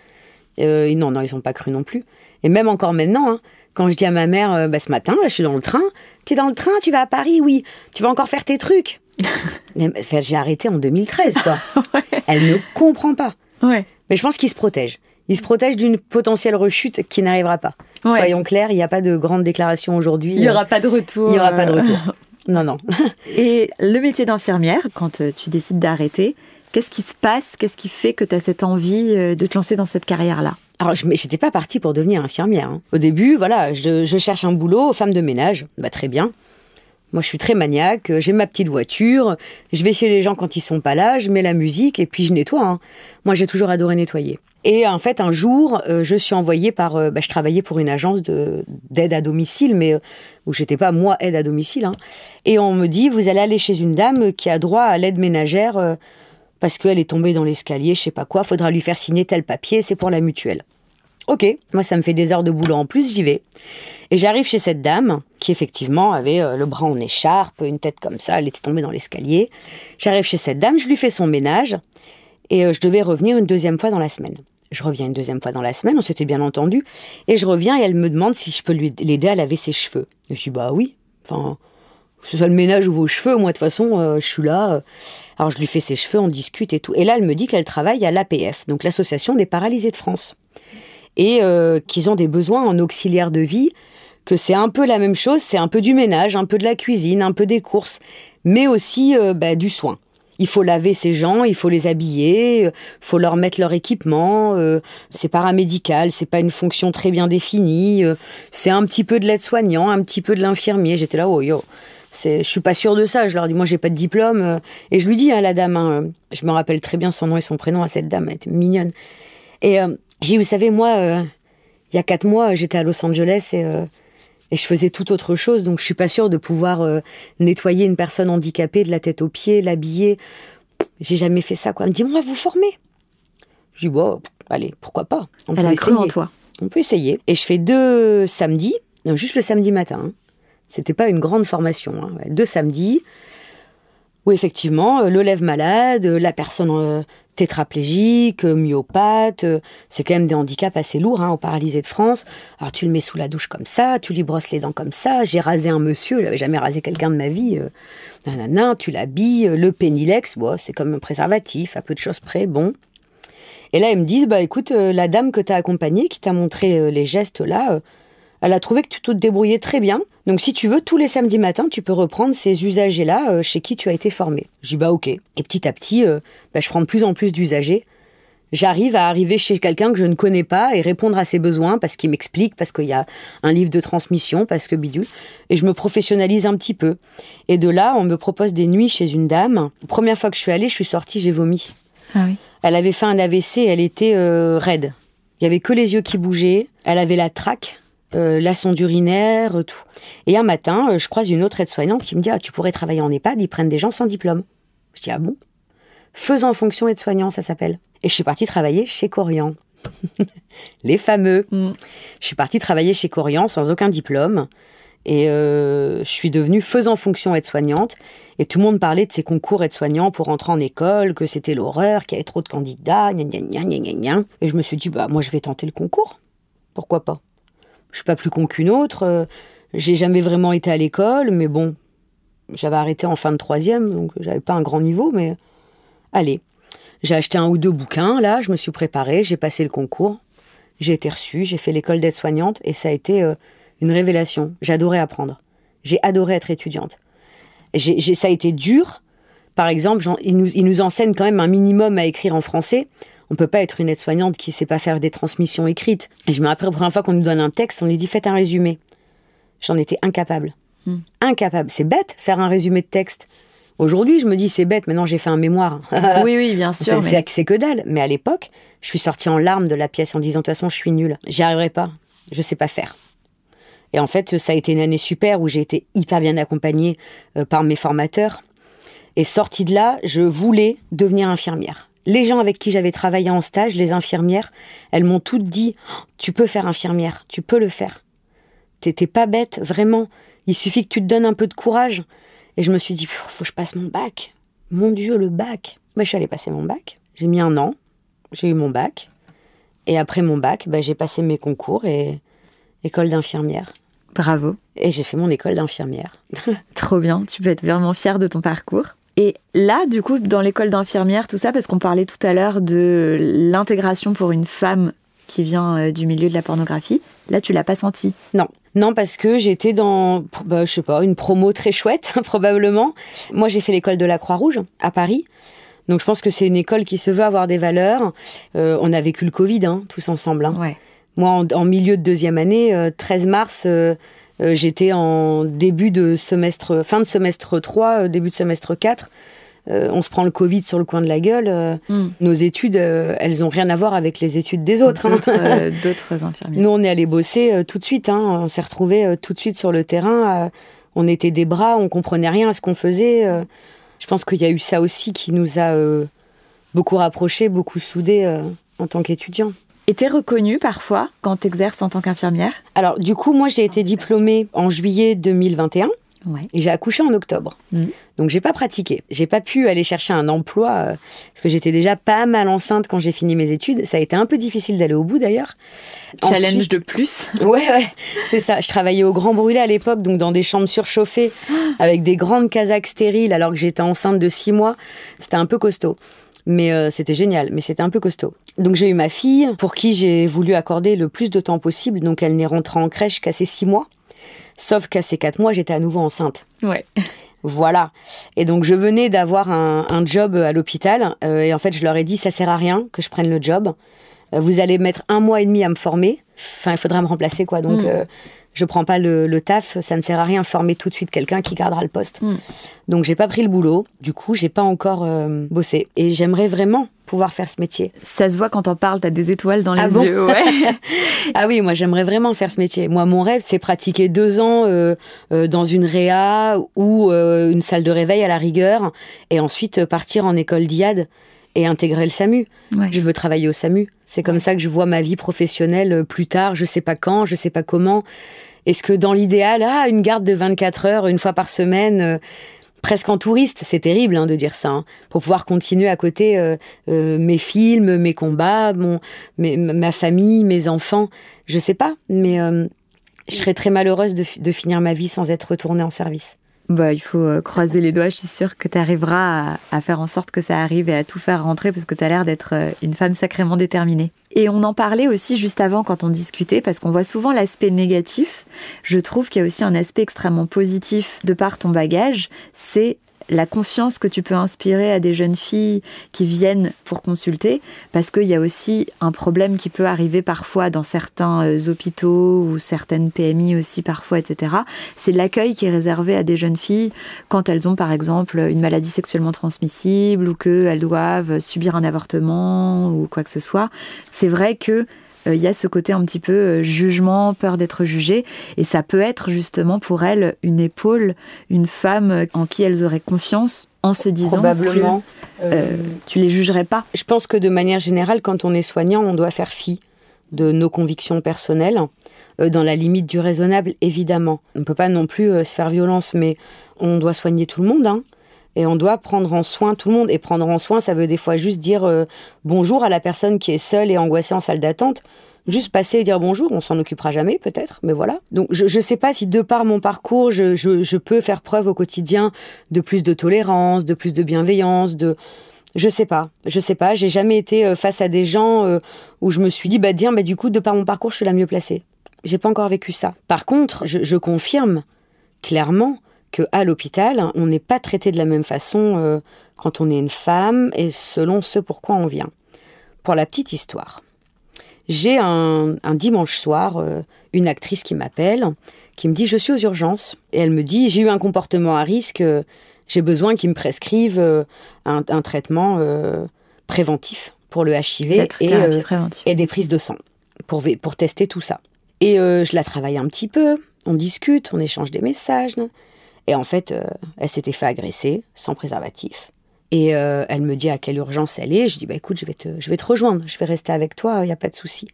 Euh, non non ils ont pas cru non plus. Et même encore maintenant hein, quand je dis à ma mère euh, bah, ce matin là, je suis dans le train. Tu es dans le train tu vas à Paris oui. Tu vas encore faire tes trucs. Enfin, j'ai arrêté en 2013 quoi. Elle ne comprend pas. Ouais. Mais je pense qu'il se protège. Il se protège d'une potentielle rechute qui n'arrivera pas. Ouais. Soyons clairs, il n'y a pas de grande déclaration aujourd'hui. Il y aura pas de retour. Il y aura pas de euh, retour. Non, non. Et le métier d'infirmière, quand euh, tu décides d'arrêter, qu'est-ce qui se passe? Qu'est-ce qui fait que tu as cette envie euh, de te lancer dans cette carrière-là? Alors, je n'étais pas partie pour devenir infirmière. hein. Au début, voilà, je, je cherche un boulot, femme de ménage. Bah, très bien. Moi, je suis très maniaque, j'ai ma petite voiture, je vais chez les gens quand ils sont pas là, je mets la musique et puis je nettoie. hein. Moi, j'ai toujours adoré nettoyer. Et en fait, un jour, euh, je suis envoyée par. euh, bah, je travaillais pour une agence de d'aide à domicile, mais euh, où j'étais pas moi aide à domicile. hein. Et on me dit, vous allez aller chez une dame qui a droit à l'aide ménagère euh, parce qu'elle est tombée dans l'escalier, je sais pas quoi. Faudra lui faire signer tel papier, c'est pour la mutuelle. Ok, moi ça me fait des heures de boulot en plus, j'y vais. Et j'arrive chez cette dame qui effectivement avait le bras en écharpe, une tête comme ça, elle était tombée dans l'escalier. J'arrive chez cette dame, je lui fais son ménage et je devais revenir une deuxième fois dans la semaine. Je reviens une deuxième fois dans la semaine, on s'était bien entendu, et je reviens et elle me demande si je peux l'aider à laver ses cheveux. Je dis bah oui, enfin que ce soit le ménage ou vos cheveux, moi de toute façon, je suis là. Alors je lui fais ses cheveux, on discute et tout. Et là, elle me dit qu'elle travaille à l'APF, donc l'Association des paralysés de France, et qu'ils ont des besoins en auxiliaire de vie, que c'est un peu la même chose, c'est un peu du ménage, un peu de la cuisine, un peu des courses, mais aussi bah, du soin. Il faut laver ces gens, il faut les habiller, il faut leur mettre leur équipement. Euh, c'est paramédical, c'est pas une fonction très bien définie. Euh, c'est un petit peu de l'aide-soignant, un petit peu de l'infirmier. J'étais là, oh yo, je suis pas sûre de ça. Je leur dis, moi j'ai pas de diplôme. Euh. et je lui dis à la dame, hein, je me rappelle très bien son nom et son prénom à cette dame, elle était mignonne. Et j'ai dit, vous savez, moi, il y a quatre mois, j'étais à Los Angeles et et je faisais tout autre chose, donc je suis pas sûre de pouvoir euh, nettoyer une personne handicapée de la tête aux pieds, l'habiller. J'ai jamais fait ça, quoi. Elle me dit, on va vous former. Je dis, bon, allez, pourquoi pas On Elle peut a essayer. cru en toi. On peut essayer. Et je fais deux samedis, non, juste le samedi matin. Hein. C'était pas une grande formation. Hein. Deux samedis où effectivement, euh, le lève malade, la personne euh, tétraplégique, myopathe, c'est quand même des handicaps assez lourds hein, aux paralysés de France. Alors tu le mets sous la douche comme ça, tu lui brosses les dents comme ça. J'ai rasé un monsieur, j'avais jamais rasé quelqu'un de ma vie. Euh, nanana, tu l'habilles, le pénilex, c'est comme un préservatif, à peu de choses près, bon. Et là, ils me disent, bah écoute, euh, la dame que t'as accompagnée, qui t'a montré euh, les gestes là, elle a trouvé que tu te débrouillais très bien. Donc si tu veux, tous les samedis matins, tu peux reprendre ces usagers-là euh, chez qui tu as été formé. Je dis bah ok. Et petit à petit, euh, bah, je prends de plus en plus d'usagers. J'arrive à arriver chez quelqu'un que je ne connais pas et répondre à ses besoins parce qu'il m'explique, parce qu'il y a un livre de transmission, parce que bidule. Et je me professionnalise un petit peu. Et de là, on me propose des nuits chez une dame. première fois que je suis allée, je suis sortie, j'ai vomi. Ah oui. Elle avait fait un AVC, elle était euh, raide. Il y avait que les yeux qui bougeaient. Elle avait la traque euh, la sonde urinaire, euh, tout. Et un matin, euh, je croise une autre aide-soignante qui me dit ah, Tu pourrais travailler en EHPAD, ils prennent des gens sans diplôme. Je dis Ah bon? Faisant fonction aide-soignant, ça s'appelle. Et je suis partie travailler chez Corian. Les fameux. Mm. Je suis partie travailler chez Corian sans aucun diplôme. Et je suis devenue faisant fonction aide-soignante. Et tout le monde parlait de ces concours aide-soignants pour entrer en école, que c'était l'horreur, qu'il y avait trop de candidats, gna gna gna gna gna. Et je me suis dit, bah, moi, je vais tenter le concours. Pourquoi pas? Je suis pas plus con qu'une autre. Euh, j'ai jamais vraiment été à l'école, mais bon, j'avais arrêté en fin de troisième, donc j'avais pas un grand niveau, mais allez. J'ai acheté un ou deux bouquins, là, je me suis préparée, j'ai passé le concours, j'ai été reçue, j'ai fait l'école d'aide-soignante, et ça a été euh, une révélation. J'adorais apprendre. J'ai adoré être étudiante. ça a été dur. Par exemple, nous, ils nous enseignent quand même un minimum à écrire en français. On peut pas être une aide-soignante qui sait pas faire des transmissions écrites. Et je me rappelle la première fois qu'on nous donne un texte, on lui dit faites un résumé. J'en étais incapable. Hmm. Incapable. C'est bête, faire un résumé de texte. Aujourd'hui, je me dis c'est bête, maintenant j'ai fait un mémoire. oui, oui, bien sûr. C'est que dalle. Mais à l'époque, je suis sortie en larmes de la pièce en disant de toute façon, je suis nulle. J'y arriverai pas. Je sais pas faire. Et en fait, ça a été une année super où j'ai été hyper bien accompagnée euh, par mes formateurs. Et sortie de là, je voulais devenir infirmière. Les gens avec qui j'avais travaillé en stage, les infirmières, elles m'ont toutes dit Tu peux faire infirmière, tu peux le faire. T'étais pas bête, vraiment. Il suffit que tu te donnes un peu de courage. Et je me suis dit Faut que je passe mon bac. Mon Dieu, le bac. Moi, je suis allée passer mon bac. J'ai mis un an. J'ai eu mon bac. Et après mon bac, bah, j'ai passé mes concours et école d'infirmière. Bravo. Et j'ai fait mon école d'infirmière. Trop bien. Tu peux être vraiment fière de ton parcours. Et là, du coup, dans l'école d'infirmière, tout ça, parce qu'on parlait tout à l'heure de l'intégration pour une femme qui vient euh, du milieu de la pornographie, là, tu l'as pas senti Non. Non, parce que j'étais dans, bah, je sais pas, une promo très chouette, probablement. Moi, j'ai fait l'école de la Croix-Rouge à Paris. Donc, je pense que c'est une école qui se veut avoir des valeurs. Euh, on a vécu le Covid, hein, tous ensemble. Hein. Ouais. Moi, en, milieu de deuxième année, 13 euh, mars, euh, j'étais en début de semestre, fin de semestre 3, euh, début de semestre 4. Euh, on se prend le Covid sur le coin de la gueule. Hmm. Nos études, elles ont rien à voir avec les études des autres. Hein. D'autres infirmiers. Nous, on est allé bosser tout de suite. Hein. On s'est retrouvés tout de suite sur le terrain. on était des bras, on comprenait rien à ce qu'on faisait. je pense qu'il y a eu ça aussi qui nous a beaucoup rapprochés, beaucoup soudés en tant qu'étudiants. Et t'es reconnue parfois quand t'exerces en tant qu'infirmière Alors, du coup, moi, j'ai été diplômée en juillet 2021. Et j'ai accouché en octobre. Mm. Donc j'ai pas pratiqué. J'ai pas pu aller chercher un emploi euh, parce que j'étais déjà pas mal enceinte quand j'ai fini mes études. Ça a été un peu difficile d'aller au bout d'ailleurs. Challenge de plus. Ouais, ouais, c'est ça. Je travaillais au Grand Brûlé à l'époque, donc dans des chambres surchauffées avec des grandes casaques stériles alors que j'étais enceinte de six mois. C'était un peu costaud. Mais euh, c'était génial, mais c'était un peu costaud. Donc j'ai eu ma fille, pour qui j'ai voulu accorder le plus de temps possible. Donc elle n'est rentrée en crèche qu'à ses six mois. Sauf qu'à ces quatre mois, j'étais à nouveau enceinte. Ouais. Voilà. Et donc je venais d'avoir un, job à l'hôpital euh, et en fait je leur ai dit ça sert à rien que je prenne le job. Euh, vous allez mettre un mois et demi à me former. Enfin il faudra me remplacer quoi. Donc mm. euh, je prends pas le, taf. Ça ne sert à rien former tout de suite quelqu'un qui gardera le poste. Mm. Donc j'ai pas pris le boulot. Du coup j'ai pas encore bossé et j'aimerais vraiment pouvoir faire ce métier. Ça se voit quand on parle, t'as des étoiles dans ah les yeux. Ouais. ah oui, moi j'aimerais vraiment faire ce métier. Moi mon rêve c'est pratiquer deux ans euh, euh, dans une réa ou euh, une salle de réveil à la rigueur et ensuite partir en école d'IAD et intégrer le SAMU. Je veux travailler au SAMU. C'est comme ça que je vois ma vie professionnelle plus tard. Je sais pas quand, je sais pas comment. Est-ce que dans l'idéal, ah, une garde de 24 heures, une fois par semaine, presque en touriste, c'est terrible hein, de dire ça, hein, pour pouvoir continuer à côté euh, euh, mes films, mes combats, mon, ma famille, mes enfants. Je sais pas, mais euh, je serais très malheureuse de, de, finir ma vie sans être retournée en service. Bah, il faut croiser les doigts. Je suis sûre que tu arriveras à, faire en sorte que ça arrive et à tout faire rentrer parce que tu as l'air d'être une femme sacrément déterminée. Et on en parlait aussi juste avant quand on discutait, parce qu'on voit souvent l'aspect négatif. Je trouve qu'il y a aussi un aspect extrêmement positif de par ton bagage, c'est la confiance que tu peux inspirer à des jeunes filles qui viennent pour consulter, parce qu'il y a aussi un problème qui peut arriver parfois dans certains euh, hôpitaux ou certaines PMI aussi parfois, etc. C'est l'accueil qui est réservé à des jeunes filles quand elles ont par exemple une maladie sexuellement transmissible ou qu'elles doivent subir un avortement ou quoi que ce soit. C'est vrai que il y a ce côté un petit peu euh, jugement, peur d'être jugée, et ça peut être justement pour elles une épaule, une femme en qui elles auraient confiance en se disant Probablement. que euh, tu les jugerais pas. Je pense que de manière générale, quand on est soignant, on doit faire fi de nos convictions personnelles, dans la limite du raisonnable, évidemment. On ne peut pas non plus se faire violence, mais on doit soigner tout le monde. Hein. Et on doit prendre en soin tout le monde. Et prendre en soin, ça veut des fois juste dire euh, bonjour à la personne qui est seule et angoissée en salle d'attente. Juste passer et dire bonjour, on s'en occupera jamais peut-être, mais voilà. Donc je ne sais pas si de par mon parcours, je, peux faire preuve au quotidien de plus de tolérance, de plus de bienveillance, de... Je sais pas, je sais pas, j'ai jamais été euh, face à des gens euh, où je me suis dit, bah tiens, bah, du coup, de par mon parcours, je suis la mieux placée. J'ai pas encore vécu ça. Par contre, je confirme clairement à l'hôpital, on n'est pas traité de la même façon euh, quand on est une femme et selon ce pourquoi on vient. Pour la petite histoire, j'ai un, dimanche soir euh, une actrice qui m'appelle, qui me dit je suis aux urgences et elle me dit j'ai eu un comportement à risque, euh, j'ai besoin qu'ils me prescrivent un, traitement préventif pour le HIV et, et, des prises de sang pour, pour tester tout ça. Et je la travaille un petit peu, on discute, on échange des messages. Et en fait, euh, elle s'était fait agresser sans préservatif. Et euh, elle me dit à quelle urgence elle est. Je dis bah écoute, je vais te, je vais te rejoindre, je vais rester avec toi, il n'y a pas de souci.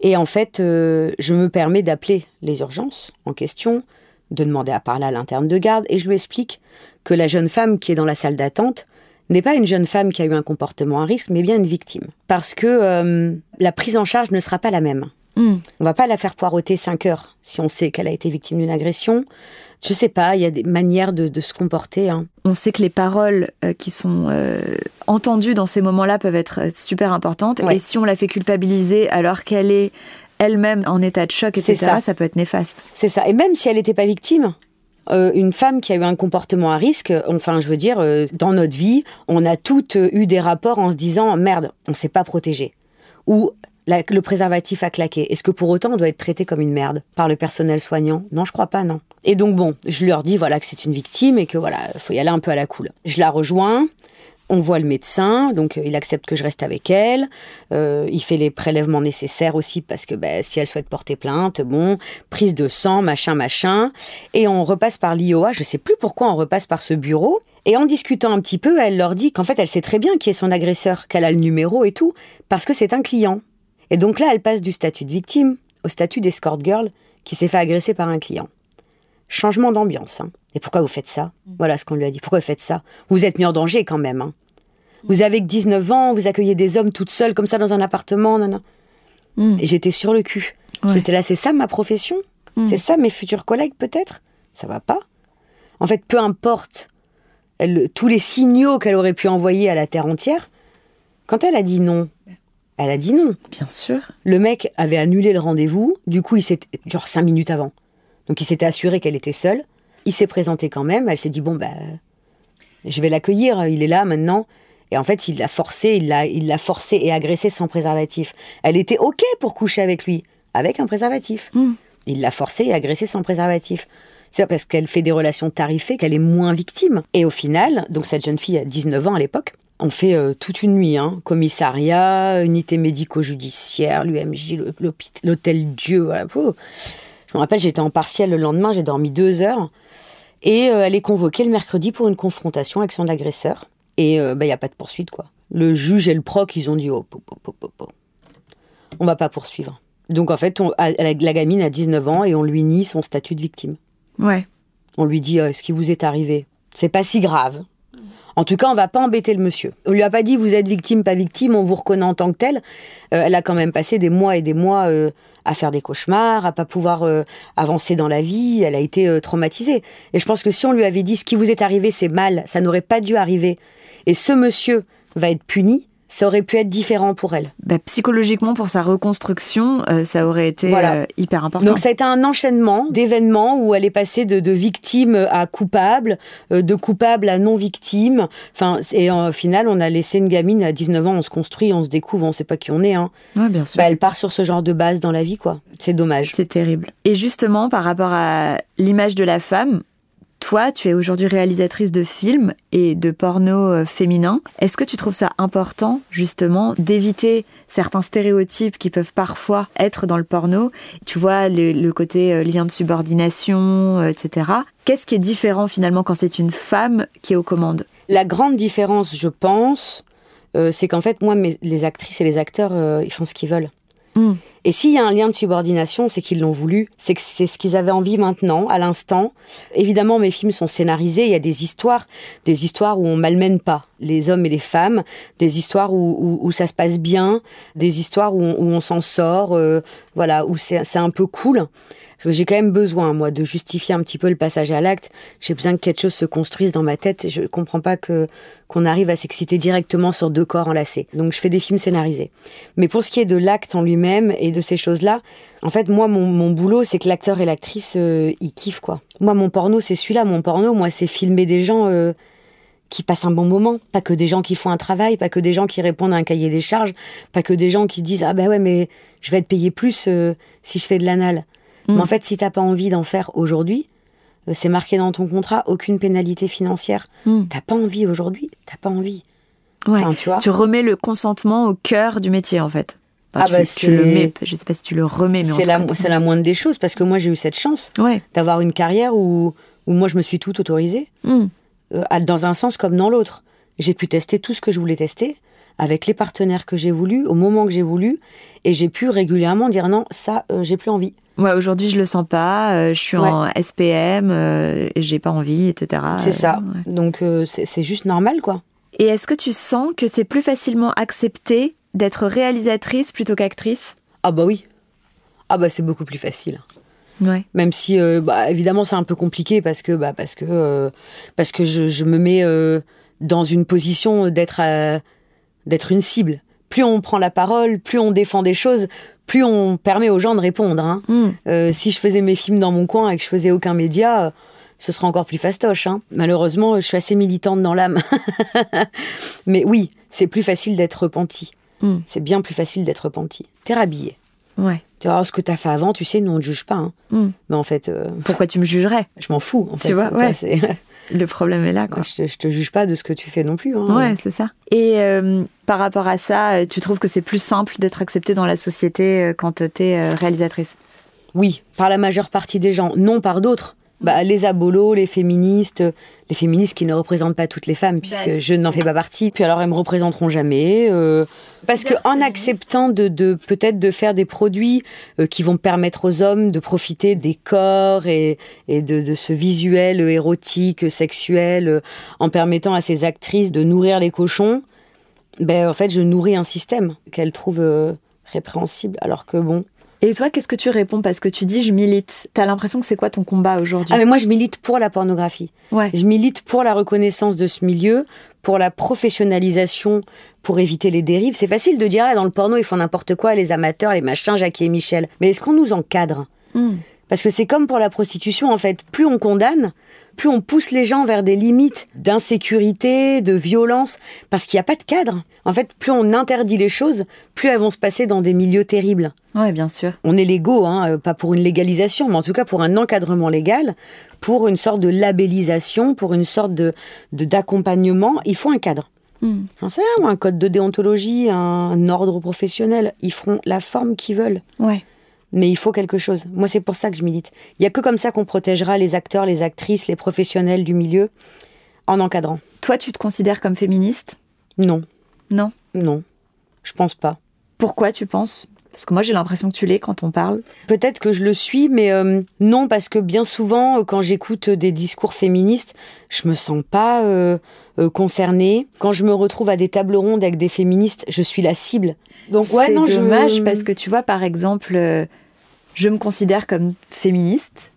Et en fait, euh, je me permets d'appeler les urgences en question, de demander à parler à l'interne de garde, et je lui explique que la jeune femme qui est dans la salle d'attente n'est pas une jeune femme qui a eu un comportement à risque, mais bien une victime. Parce que la prise en charge ne sera pas la même. Hmm. On va pas la faire poireauter 5 heures si on sait qu'elle a été victime d'une agression. Je sais pas, il y a des manières de, se comporter. Hein. On sait que les paroles euh, qui sont euh, entendues dans ces moments-là peuvent être euh, super importantes. Et si on la fait culpabiliser alors qu'elle est elle-même en état de choc, etc., ça. ça. peut être néfaste. C'est ça. Et même si elle n'était pas victime, une femme qui a eu un comportement à risque, enfin, je veux dire, dans notre vie, on a toutes eu des rapports en se disant merde, on ne s'est pas protégé. Ou le préservatif a claqué. Est-ce que pour autant on doit être traité comme une merde par le personnel soignant? Non, je crois pas, non. Et donc bon, je leur dis voilà que c'est une victime et que voilà, faut y aller un peu à la cool. Je la rejoins. On voit le médecin, donc euh, il accepte que je reste avec elle. Euh, il fait les prélèvements nécessaires aussi parce que ben, si elle souhaite porter plainte, bon, prise de sang, machin, machin. Et on repasse par l'IOA. Je sais plus pourquoi on repasse par ce bureau. Et en discutant un petit peu, elle leur dit qu'en fait, elle sait très bien qui est son agresseur, qu'elle a le numéro et tout, parce que c'est un client. Et donc là, elle passe du statut de victime au statut d'escort girl qui s'est fait agresser par un client. Changement d'ambiance. Hein. Et pourquoi vous faites ça? Voilà ce qu'on lui a dit. Pourquoi vous faites ça? Vous êtes mis en danger quand même. Hein. Vous avez que 19 ans, vous accueillez des hommes toutes seules comme ça dans un appartement. Non, non. Mm. Et j'étais sur le cul. Ouais. J'étais là, c'est ça ma profession? Mm. C'est ça mes futurs collègues peut-être? Ça va pas? En fait, peu importe elle- tous les signaux qu'elle aurait pu envoyer à la terre entière, quand elle a dit non, elle a dit non. Bien sûr. Le mec avait annulé le rendez-vous, du coup, il s'était genre cinq minutes avant. Donc il s'était assuré qu'elle était seule. Il s'est présenté quand même. Elle s'est dit bon bah, je vais l'accueillir. Il est là maintenant. Et en fait, il l'a forcé, il l'a, il l'a forcé et agressé sans préservatif. Elle était ok pour coucher avec lui, avec un préservatif. Mm. Il l'a forcé et agressé sans préservatif. C'est parce qu'elle fait des relations tarifées qu'elle est moins victime. Et au final, donc cette jeune fille a 19 ans à l'époque, on fait euh, toute une nuit, hein. commissariat, unité médico-judiciaire, l'UMJ, l'hôtel Dieu. Voilà. Je me rappelle, j'étais en partiel le lendemain, j'ai dormi deux heures. Et euh, elle est convoquée le mercredi pour une confrontation avec son agresseur. Et il n'y a pas de poursuite, quoi. Le juge et le proc, ils ont dit, oh, po, on va pas poursuivre. Donc en fait, on- la gamine a 19 ans et on lui nie son statut de victime. Ouais. On lui dit, euh, ce qui vous est arrivé, c'est pas si grave. En tout cas, on va pas embêter le monsieur. On lui a pas dit, vous êtes victime, pas victime, on vous reconnaît en tant que tel. Euh, elle a quand même passé des mois et des mois euh, à faire des cauchemars, à pas pouvoir euh, avancer dans la vie. Elle a été euh, traumatisée. Et je pense que si on lui avait dit, ce qui vous est arrivé, c'est mal, ça n'aurait pas dû arriver. Et ce monsieur va être puni, ça aurait pu être différent pour elle. Bah, psychologiquement, pour sa reconstruction, euh, ça aurait été Voilà. euh, hyper important. Donc ça a été un enchaînement d'événements où elle est passée de, de victime à coupable, euh, de coupable à non victime. Enfin, et au final, on a laissé une gamine à 19 ans, on se construit, on se découvre, on sait pas qui on est. Hein. Ouais, bien sûr. Bah, elle part sur ce genre de base dans la vie, quoi. C'est dommage. C'est terrible. Et justement, par rapport à l'image de la femme, toi, tu es aujourd'hui réalisatrice de films et de porno euh, féminin. Est-ce que tu trouves ça important, justement, d'éviter certains stéréotypes qui peuvent parfois être dans le porno? Tu vois, le, côté euh, lien de subordination, euh, etc. Qu'est-ce qui est différent finalement quand c'est une femme qui est aux commandes? La grande différence, je pense, c'est qu'en fait, moi, les actrices et les acteurs, ils font ce qu'ils veulent. Mm. Et s'il y a un lien de subordination, c'est qu'ils l'ont voulu, c'est que c'est ce qu'ils avaient envie maintenant, à l'instant. Évidemment, mes films sont scénarisés, il y a des histoires, des histoires où on malmène pas les hommes et les femmes, des histoires où, où, ça se passe bien, des histoires où on, on s'en sort, euh, voilà, où c'est un peu cool. J'ai quand même besoin, moi, de justifier un petit peu le passage à l'acte. J'ai besoin que quelque chose se construise dans ma tête. Je comprends pas que qu'on arrive à s'exciter directement sur deux corps enlacés. Donc je fais des films scénarisés. Mais pour ce qui est de l'acte en lui-même et de ces choses-là, en fait, moi, mon, mon boulot, c'est que l'acteur et l'actrice, euh, ils kiffent, quoi. Moi, mon porno, c'est celui-là. Mon porno, moi, c'est filmer des gens euh, qui passent un bon moment. Pas que des gens qui font un travail, pas que des gens qui répondent à un cahier des charges, pas que des gens qui disent Ah ben ouais, mais je vais être payé plus euh, si je fais de l'anal. Mm. Mais en fait, si t'as pas envie d'en faire aujourd'hui, euh, c'est marqué dans ton contrat, aucune pénalité financière. Mm. T'as pas envie aujourd'hui, t'as pas envie. Ouais. Enfin, tu vois. Tu remets le consentement au cœur du métier, en fait. Enfin, Ah tu, bah, tu le mets, je sais pas si tu le remets, mais C'est la, c'est la moindre des choses parce que moi j'ai eu cette chance Ouais. d'avoir une carrière où, où moi je me suis tout autorisée, Mm. euh, dans un sens comme dans l'autre. J'ai pu tester tout ce que je voulais tester avec les partenaires que j'ai voulu, au moment que j'ai voulu, et j'ai pu régulièrement dire non, ça euh, j'ai plus envie. Ouais, aujourd'hui, je le sens pas. euh, je suis en SPM, euh, j'ai pas envie, etc. C'est ça. Ouais. Donc euh, c'est juste normal quoi. Et est-ce que tu sens que c'est plus facilement accepté d'être réalisatrice plutôt qu'actrice? Ah bah oui. Ah bah c'est beaucoup plus facile. Ouais. Même si, euh, bah, évidemment, c'est un peu compliqué parce que, bah, parce que, parce que je, je me mets dans une position d'être, d'être une cible. Plus on prend la parole, plus on défend des choses, plus on permet aux gens de répondre. hein. Mm. Euh, si je faisais mes films dans mon coin et que je faisais aucun média, ce serait encore plus fastoche. hein. Malheureusement, je suis assez militante dans l'âme. Mais oui, c'est plus facile d'être repenti. Mm. C'est bien plus facile d'être repenti. T'es rhabillé. Ouais. Tu vois, ce que t'as fait avant, tu sais, nous on ne juge pas. hein. Mm. Mais en fait, euh, Pourquoi tu me jugerais? je m'en fous. En fait, vois, Ça, ouais. Le problème est là, quoi. je, te, je te juge pas de ce que tu fais non plus. hein. Ouais, c'est ça. Et euh, par rapport à ça, euh, tu trouves que c'est plus simple d'être acceptée dans la société euh, quand tu es réalisatrice? Oui, par la majeure partie des gens. Non par d'autres. Bah, les abolos, les féministes, les féministes qui ne représentent pas toutes les femmes, puisque Bah, je n'en fais pas partie. Puis alors, elles me représenteront jamais. euh, parce que en acceptant de, de peut-être de faire des produits euh, qui vont permettre aux hommes de profiter des corps et, et de, de ce visuel érotique, sexuel, euh, en permettant à ces actrices de nourrir les cochons, ben en fait, je nourris un système qu'elles trouvent répréhensible. Alors que bon. Et toi, qu'est-ce que tu réponds? Parce que tu dis je milite. T'as l'impression que c'est quoi ton combat aujourd'hui? Ah mais moi, je milite pour la pornographie. Ouais. Je milite pour la reconnaissance de ce milieu, pour la professionnalisation, pour éviter les dérives. C'est facile de dire, ah, dans le porno, ils font n'importe quoi, les amateurs, les machins, Jackie et Michel. Mais est-ce qu'on nous encadre? Hmm. Parce que c'est comme pour la prostitution, en fait. Plus on condamne, plus on pousse les gens vers des limites d'insécurité, de violence, parce qu'il n'y a pas de cadre. En fait, plus on interdit les choses, plus elles vont se passer dans des milieux terribles. Ouais, bien sûr. On est légaux, hein, euh, pas pour une légalisation, mais en tout cas pour un encadrement légal, pour une sorte de labellisation, pour une sorte de d'accompagnement. Il faut un cadre. Hmm. J'en sais rien, un code de déontologie, un, un ordre professionnel. Ils feront la forme qu'ils veulent. Ouais. Mais il faut quelque chose. Moi, c'est pour ça que je milite. Il y a que comme ça qu'on protégera les acteurs, les actrices, les professionnels du milieu en encadrant. Toi, tu te considères comme féministe? Non, Non? non, je pense pas. Pourquoi tu penses? Parce que moi, j'ai l'impression que tu l'es quand on parle. Peut-être que je le suis, mais euh, non, parce que bien souvent, euh, quand j'écoute des discours féministes, je me sens pas euh, euh, concernée. Quand je me retrouve à des tables rondes avec des féministes, je suis la cible. Donc ouais, non, je- dommage parce que tu vois, par exemple, euh, je me considère comme féministe.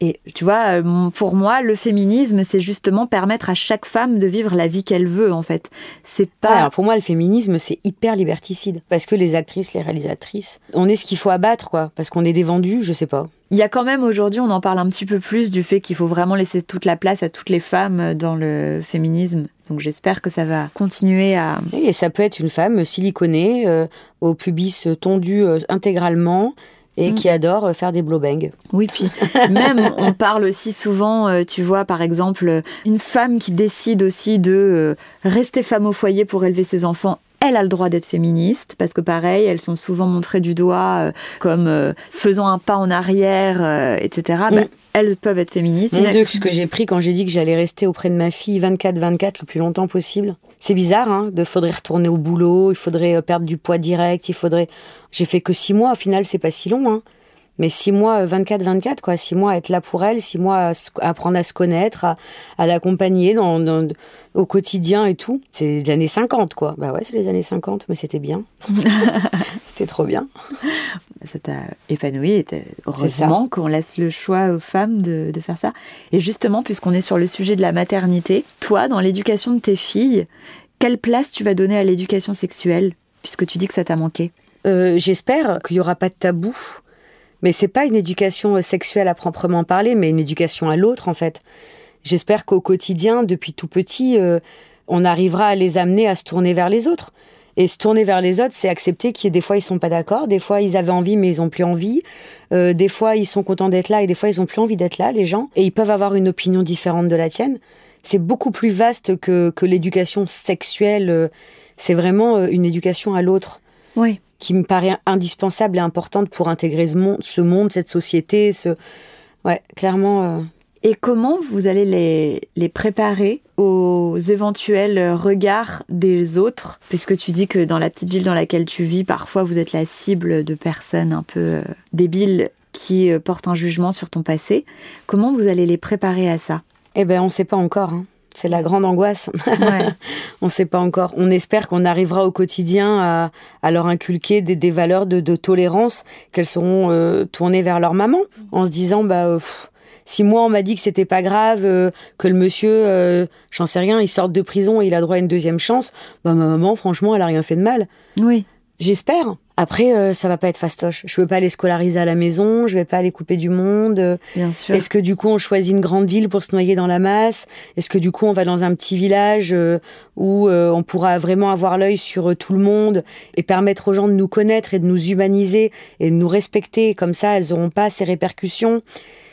Et tu vois, euh, pour moi, le féminisme, c'est justement permettre à chaque femme de vivre la vie qu'elle veut, en fait. C'est Ouais, pas. alors pour moi, le féminisme, c'est hyper liberticide. Parce que les actrices, les réalisatrices, on est ce qu'il faut abattre, quoi. Parce qu'on est des vendus, je sais pas. Il y a quand même aujourd'hui, on en parle un petit peu plus du fait qu'il faut vraiment laisser toute la place à toutes les femmes dans le féminisme. Donc j'espère que ça va continuer à. Et ça peut être une femme siliconée, euh, au pubis tondu euh, intégralement, et Mm. qui adore euh, faire des blowbangs. Oui, puis même on parle aussi souvent, euh, tu vois, par exemple, une femme qui décide aussi de euh, rester femme au foyer pour élever ses enfants. Elle a le droit d'être féministe parce que pareil, elles sont souvent montrées du doigt euh, comme euh, faisant un pas en arrière, euh, etc. Bah, Mm. elles peuvent être féministes. Mon Dieu, ce que j'ai pris quand j'ai dit que j'allais rester auprès de ma fille 24-24 le plus longtemps possible. C'est bizarre, hein, de faudrait retourner au boulot, il faudrait perdre du poids direct, il faudrait... J'ai fait que six mois, au final, c'est pas si long, hein. Mais six mois, euh, 24-24, quoi. Six mois à être là pour elle, six mois à, apprendre à se connaître, à, à l'accompagner dans, dans- au quotidien et tout. C'est les années 50, quoi. Bah ouais, c'est les années 50, mais c'était bien. c'était trop bien. ça t'a épanoui et heureusement qu'on laisse le choix aux femmes de, de faire ça. Et justement, puisqu'on est sur le sujet de la maternité, toi, dans l'éducation de tes filles, quelle place tu vas donner à l'éducation sexuelle? Puisque tu dis que ça t'a manqué. Euh, J'espère qu'il y aura pas de tabou. Mais c'est pas une éducation euh, sexuelle à proprement parler, mais une éducation à l'autre en fait. J'espère qu'au quotidien, depuis tout petit, euh, on arrivera à les amener à se tourner vers les autres. Et se tourner vers les autres, c'est accepter qu'il y a des fois ils sont pas d'accord, des fois ils avaient envie mais ils ont plus envie, euh, des fois ils sont contents d'être là et des fois ils ont plus envie d'être là, les gens. Et ils peuvent avoir une opinion différente de la tienne. C'est beaucoup plus vaste que, que l'éducation sexuelle. C'est vraiment une éducation à l'autre Oui. Qui me paraît indispensable et importante pour intégrer ce monde, ce monde cette société. Ce... Ouais, clairement. euh, Et comment vous allez les, les préparer aux éventuels regards des autres? Puisque tu dis que dans la petite ville dans laquelle tu vis, parfois vous êtes la cible de personnes un peu euh, débiles qui euh, portent un jugement sur ton passé. Comment vous allez les préparer à ça? Eh ben, on ne sait pas encore. hein. C'est la grande angoisse. Ouais. on ne sait pas encore. On espère qu'on arrivera au quotidien à, à leur inculquer des, des valeurs de, de tolérance, qu'elles seront euh, tournées vers leur maman, en se disant bah pff, si moi on m'a dit que c'était pas grave, euh, que le monsieur, euh, j'en sais rien, il sort de prison et il a droit à une deuxième chance, bah ma maman franchement elle a rien fait de mal. Oui. J'espère. Après, euh, ça va pas être fastoche. Je veux pas les scolariser à la maison, je vais pas les couper du monde. Bien sûr. Est-ce que du coup on choisit une grande ville pour se noyer dans la masse? Est-ce que du coup on va dans un petit village euh, où euh, on pourra vraiment avoir l'œil sur euh, tout le monde et permettre aux gens de nous connaître et de nous humaniser et de nous respecter? Comme ça, elles auront pas ces répercussions.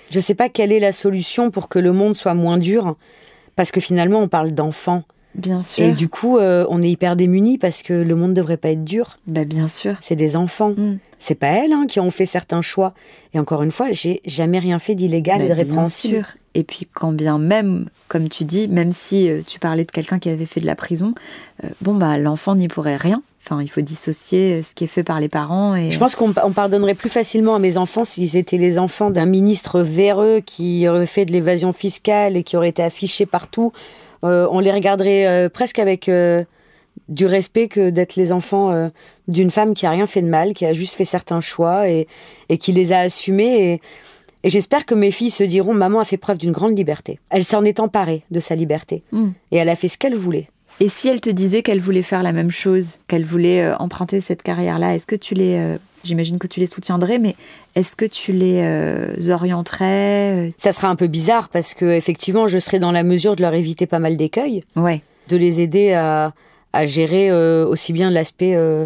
Je sais pas quelle est la solution pour que le monde soit moins dur, parce que finalement on parle d'enfants. Bien sûr. Et du coup, euh, on est hyper démunis parce que le monde ne devrait pas être dur. Bah, bien sûr. C'est des enfants. Mm. C'est pas elles hein, qui ont fait certains choix. Et encore une fois, j'ai jamais rien fait d'illégal et de Bah, bien répréhensible. sûr. Et puis quand bien même, comme tu dis, même si euh, tu parlais de quelqu'un qui avait fait de la prison, euh, bon bah l'enfant n'y pourrait rien. Enfin, il faut dissocier ce qui est fait par les parents et Je pense qu'on on pardonnerait plus facilement à mes enfants s'ils étaient les enfants d'un ministre véreux qui aurait fait de l'évasion fiscale et qui aurait été affiché partout. Euh, on les regarderait euh, presque avec euh, du respect que d'être les enfants d'une femme qui a rien fait de mal, qui a juste fait certains choix et, et qui les a assumés. Et, et j'espère que mes filles se diront Maman a fait preuve d'une grande liberté. Elle s'en est emparée de sa liberté. Mm. Et elle a fait ce qu'elle voulait. Et si elle te disait qu'elle voulait faire la même chose, qu'elle voulait emprunter cette carrière-là, est-ce que tu les, j'imagine que tu les soutiendrais, mais est-ce que tu les euh, orienterais Ça sera un peu bizarre parce que effectivement, je serai dans la mesure de leur éviter pas mal d'écueils. euh Ouais, de les aider à, à gérer euh, aussi bien l'aspect euh,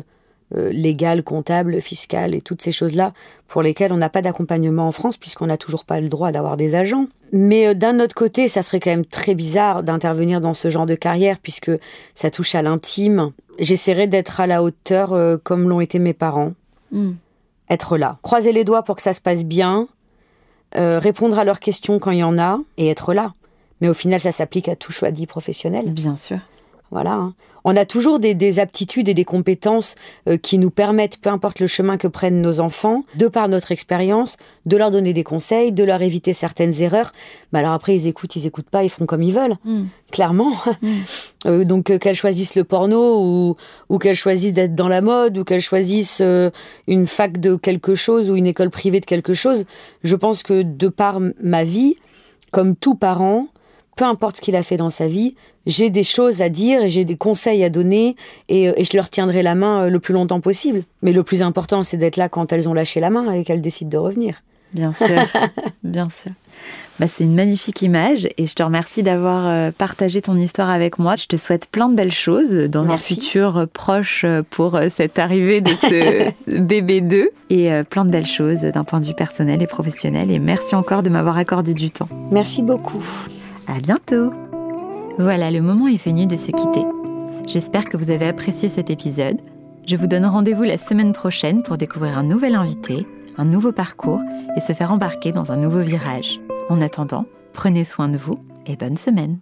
euh, légal, comptable, fiscal et toutes ces choses-là pour lesquelles on n'a pas d'accompagnement en France puisqu'on n'a toujours pas le droit d'avoir des agents. Mais euh, d'un autre côté, ça serait quand même très bizarre d'intervenir dans ce genre de carrière puisque ça touche à l'intime. J'essaierai d'être à la hauteur euh, comme l'ont été mes parents, Mm. être là, croiser les doigts pour que ça se passe bien, euh, répondre à leurs questions quand il y en a et être là. Mais au final, ça s'applique à tout choix dit professionnel. bien sûr. Voilà. hein. On a toujours des, des aptitudes et des compétences euh, qui nous permettent, peu importe le chemin que prennent nos enfants, de par notre expérience, de leur donner des conseils, de leur éviter certaines erreurs. Mais alors après, ils écoutent, ils écoutent pas, ils font comme ils veulent, Mm. clairement. Mm. Euh, donc euh, qu'elles choisissent le porno ou, ou qu'elles choisissent d'être dans la mode ou qu'elles choisissent une fac de quelque chose ou une école privée de quelque chose, je pense que de par ma vie, comme tout parent, peu importe ce qu'il a fait dans sa vie, j'ai des choses à dire et j'ai des conseils à donner et, euh, et je leur tiendrai la main euh, le plus longtemps possible. Mais le plus important, c'est d'être là quand elles ont lâché la main et qu'elles décident de revenir. Bien sûr, bien sûr. Bah, c'est une magnifique image et je te remercie d'avoir euh, partagé ton histoire avec moi. Je te souhaite plein de belles choses dans Merci. un futur proche pour cette arrivée de ce bébé 2 et plein de belles choses d'un point de vue personnel et professionnel. Et merci encore de m'avoir accordé du temps. Merci beaucoup. À bientôt. Voilà, le moment est venu de se quitter. J'espère que vous avez apprécié cet épisode. Je vous donne rendez-vous la semaine prochaine pour découvrir un nouvel invité, un nouveau parcours et se faire embarquer dans un nouveau virage. En attendant, prenez soin de vous et bonne semaine.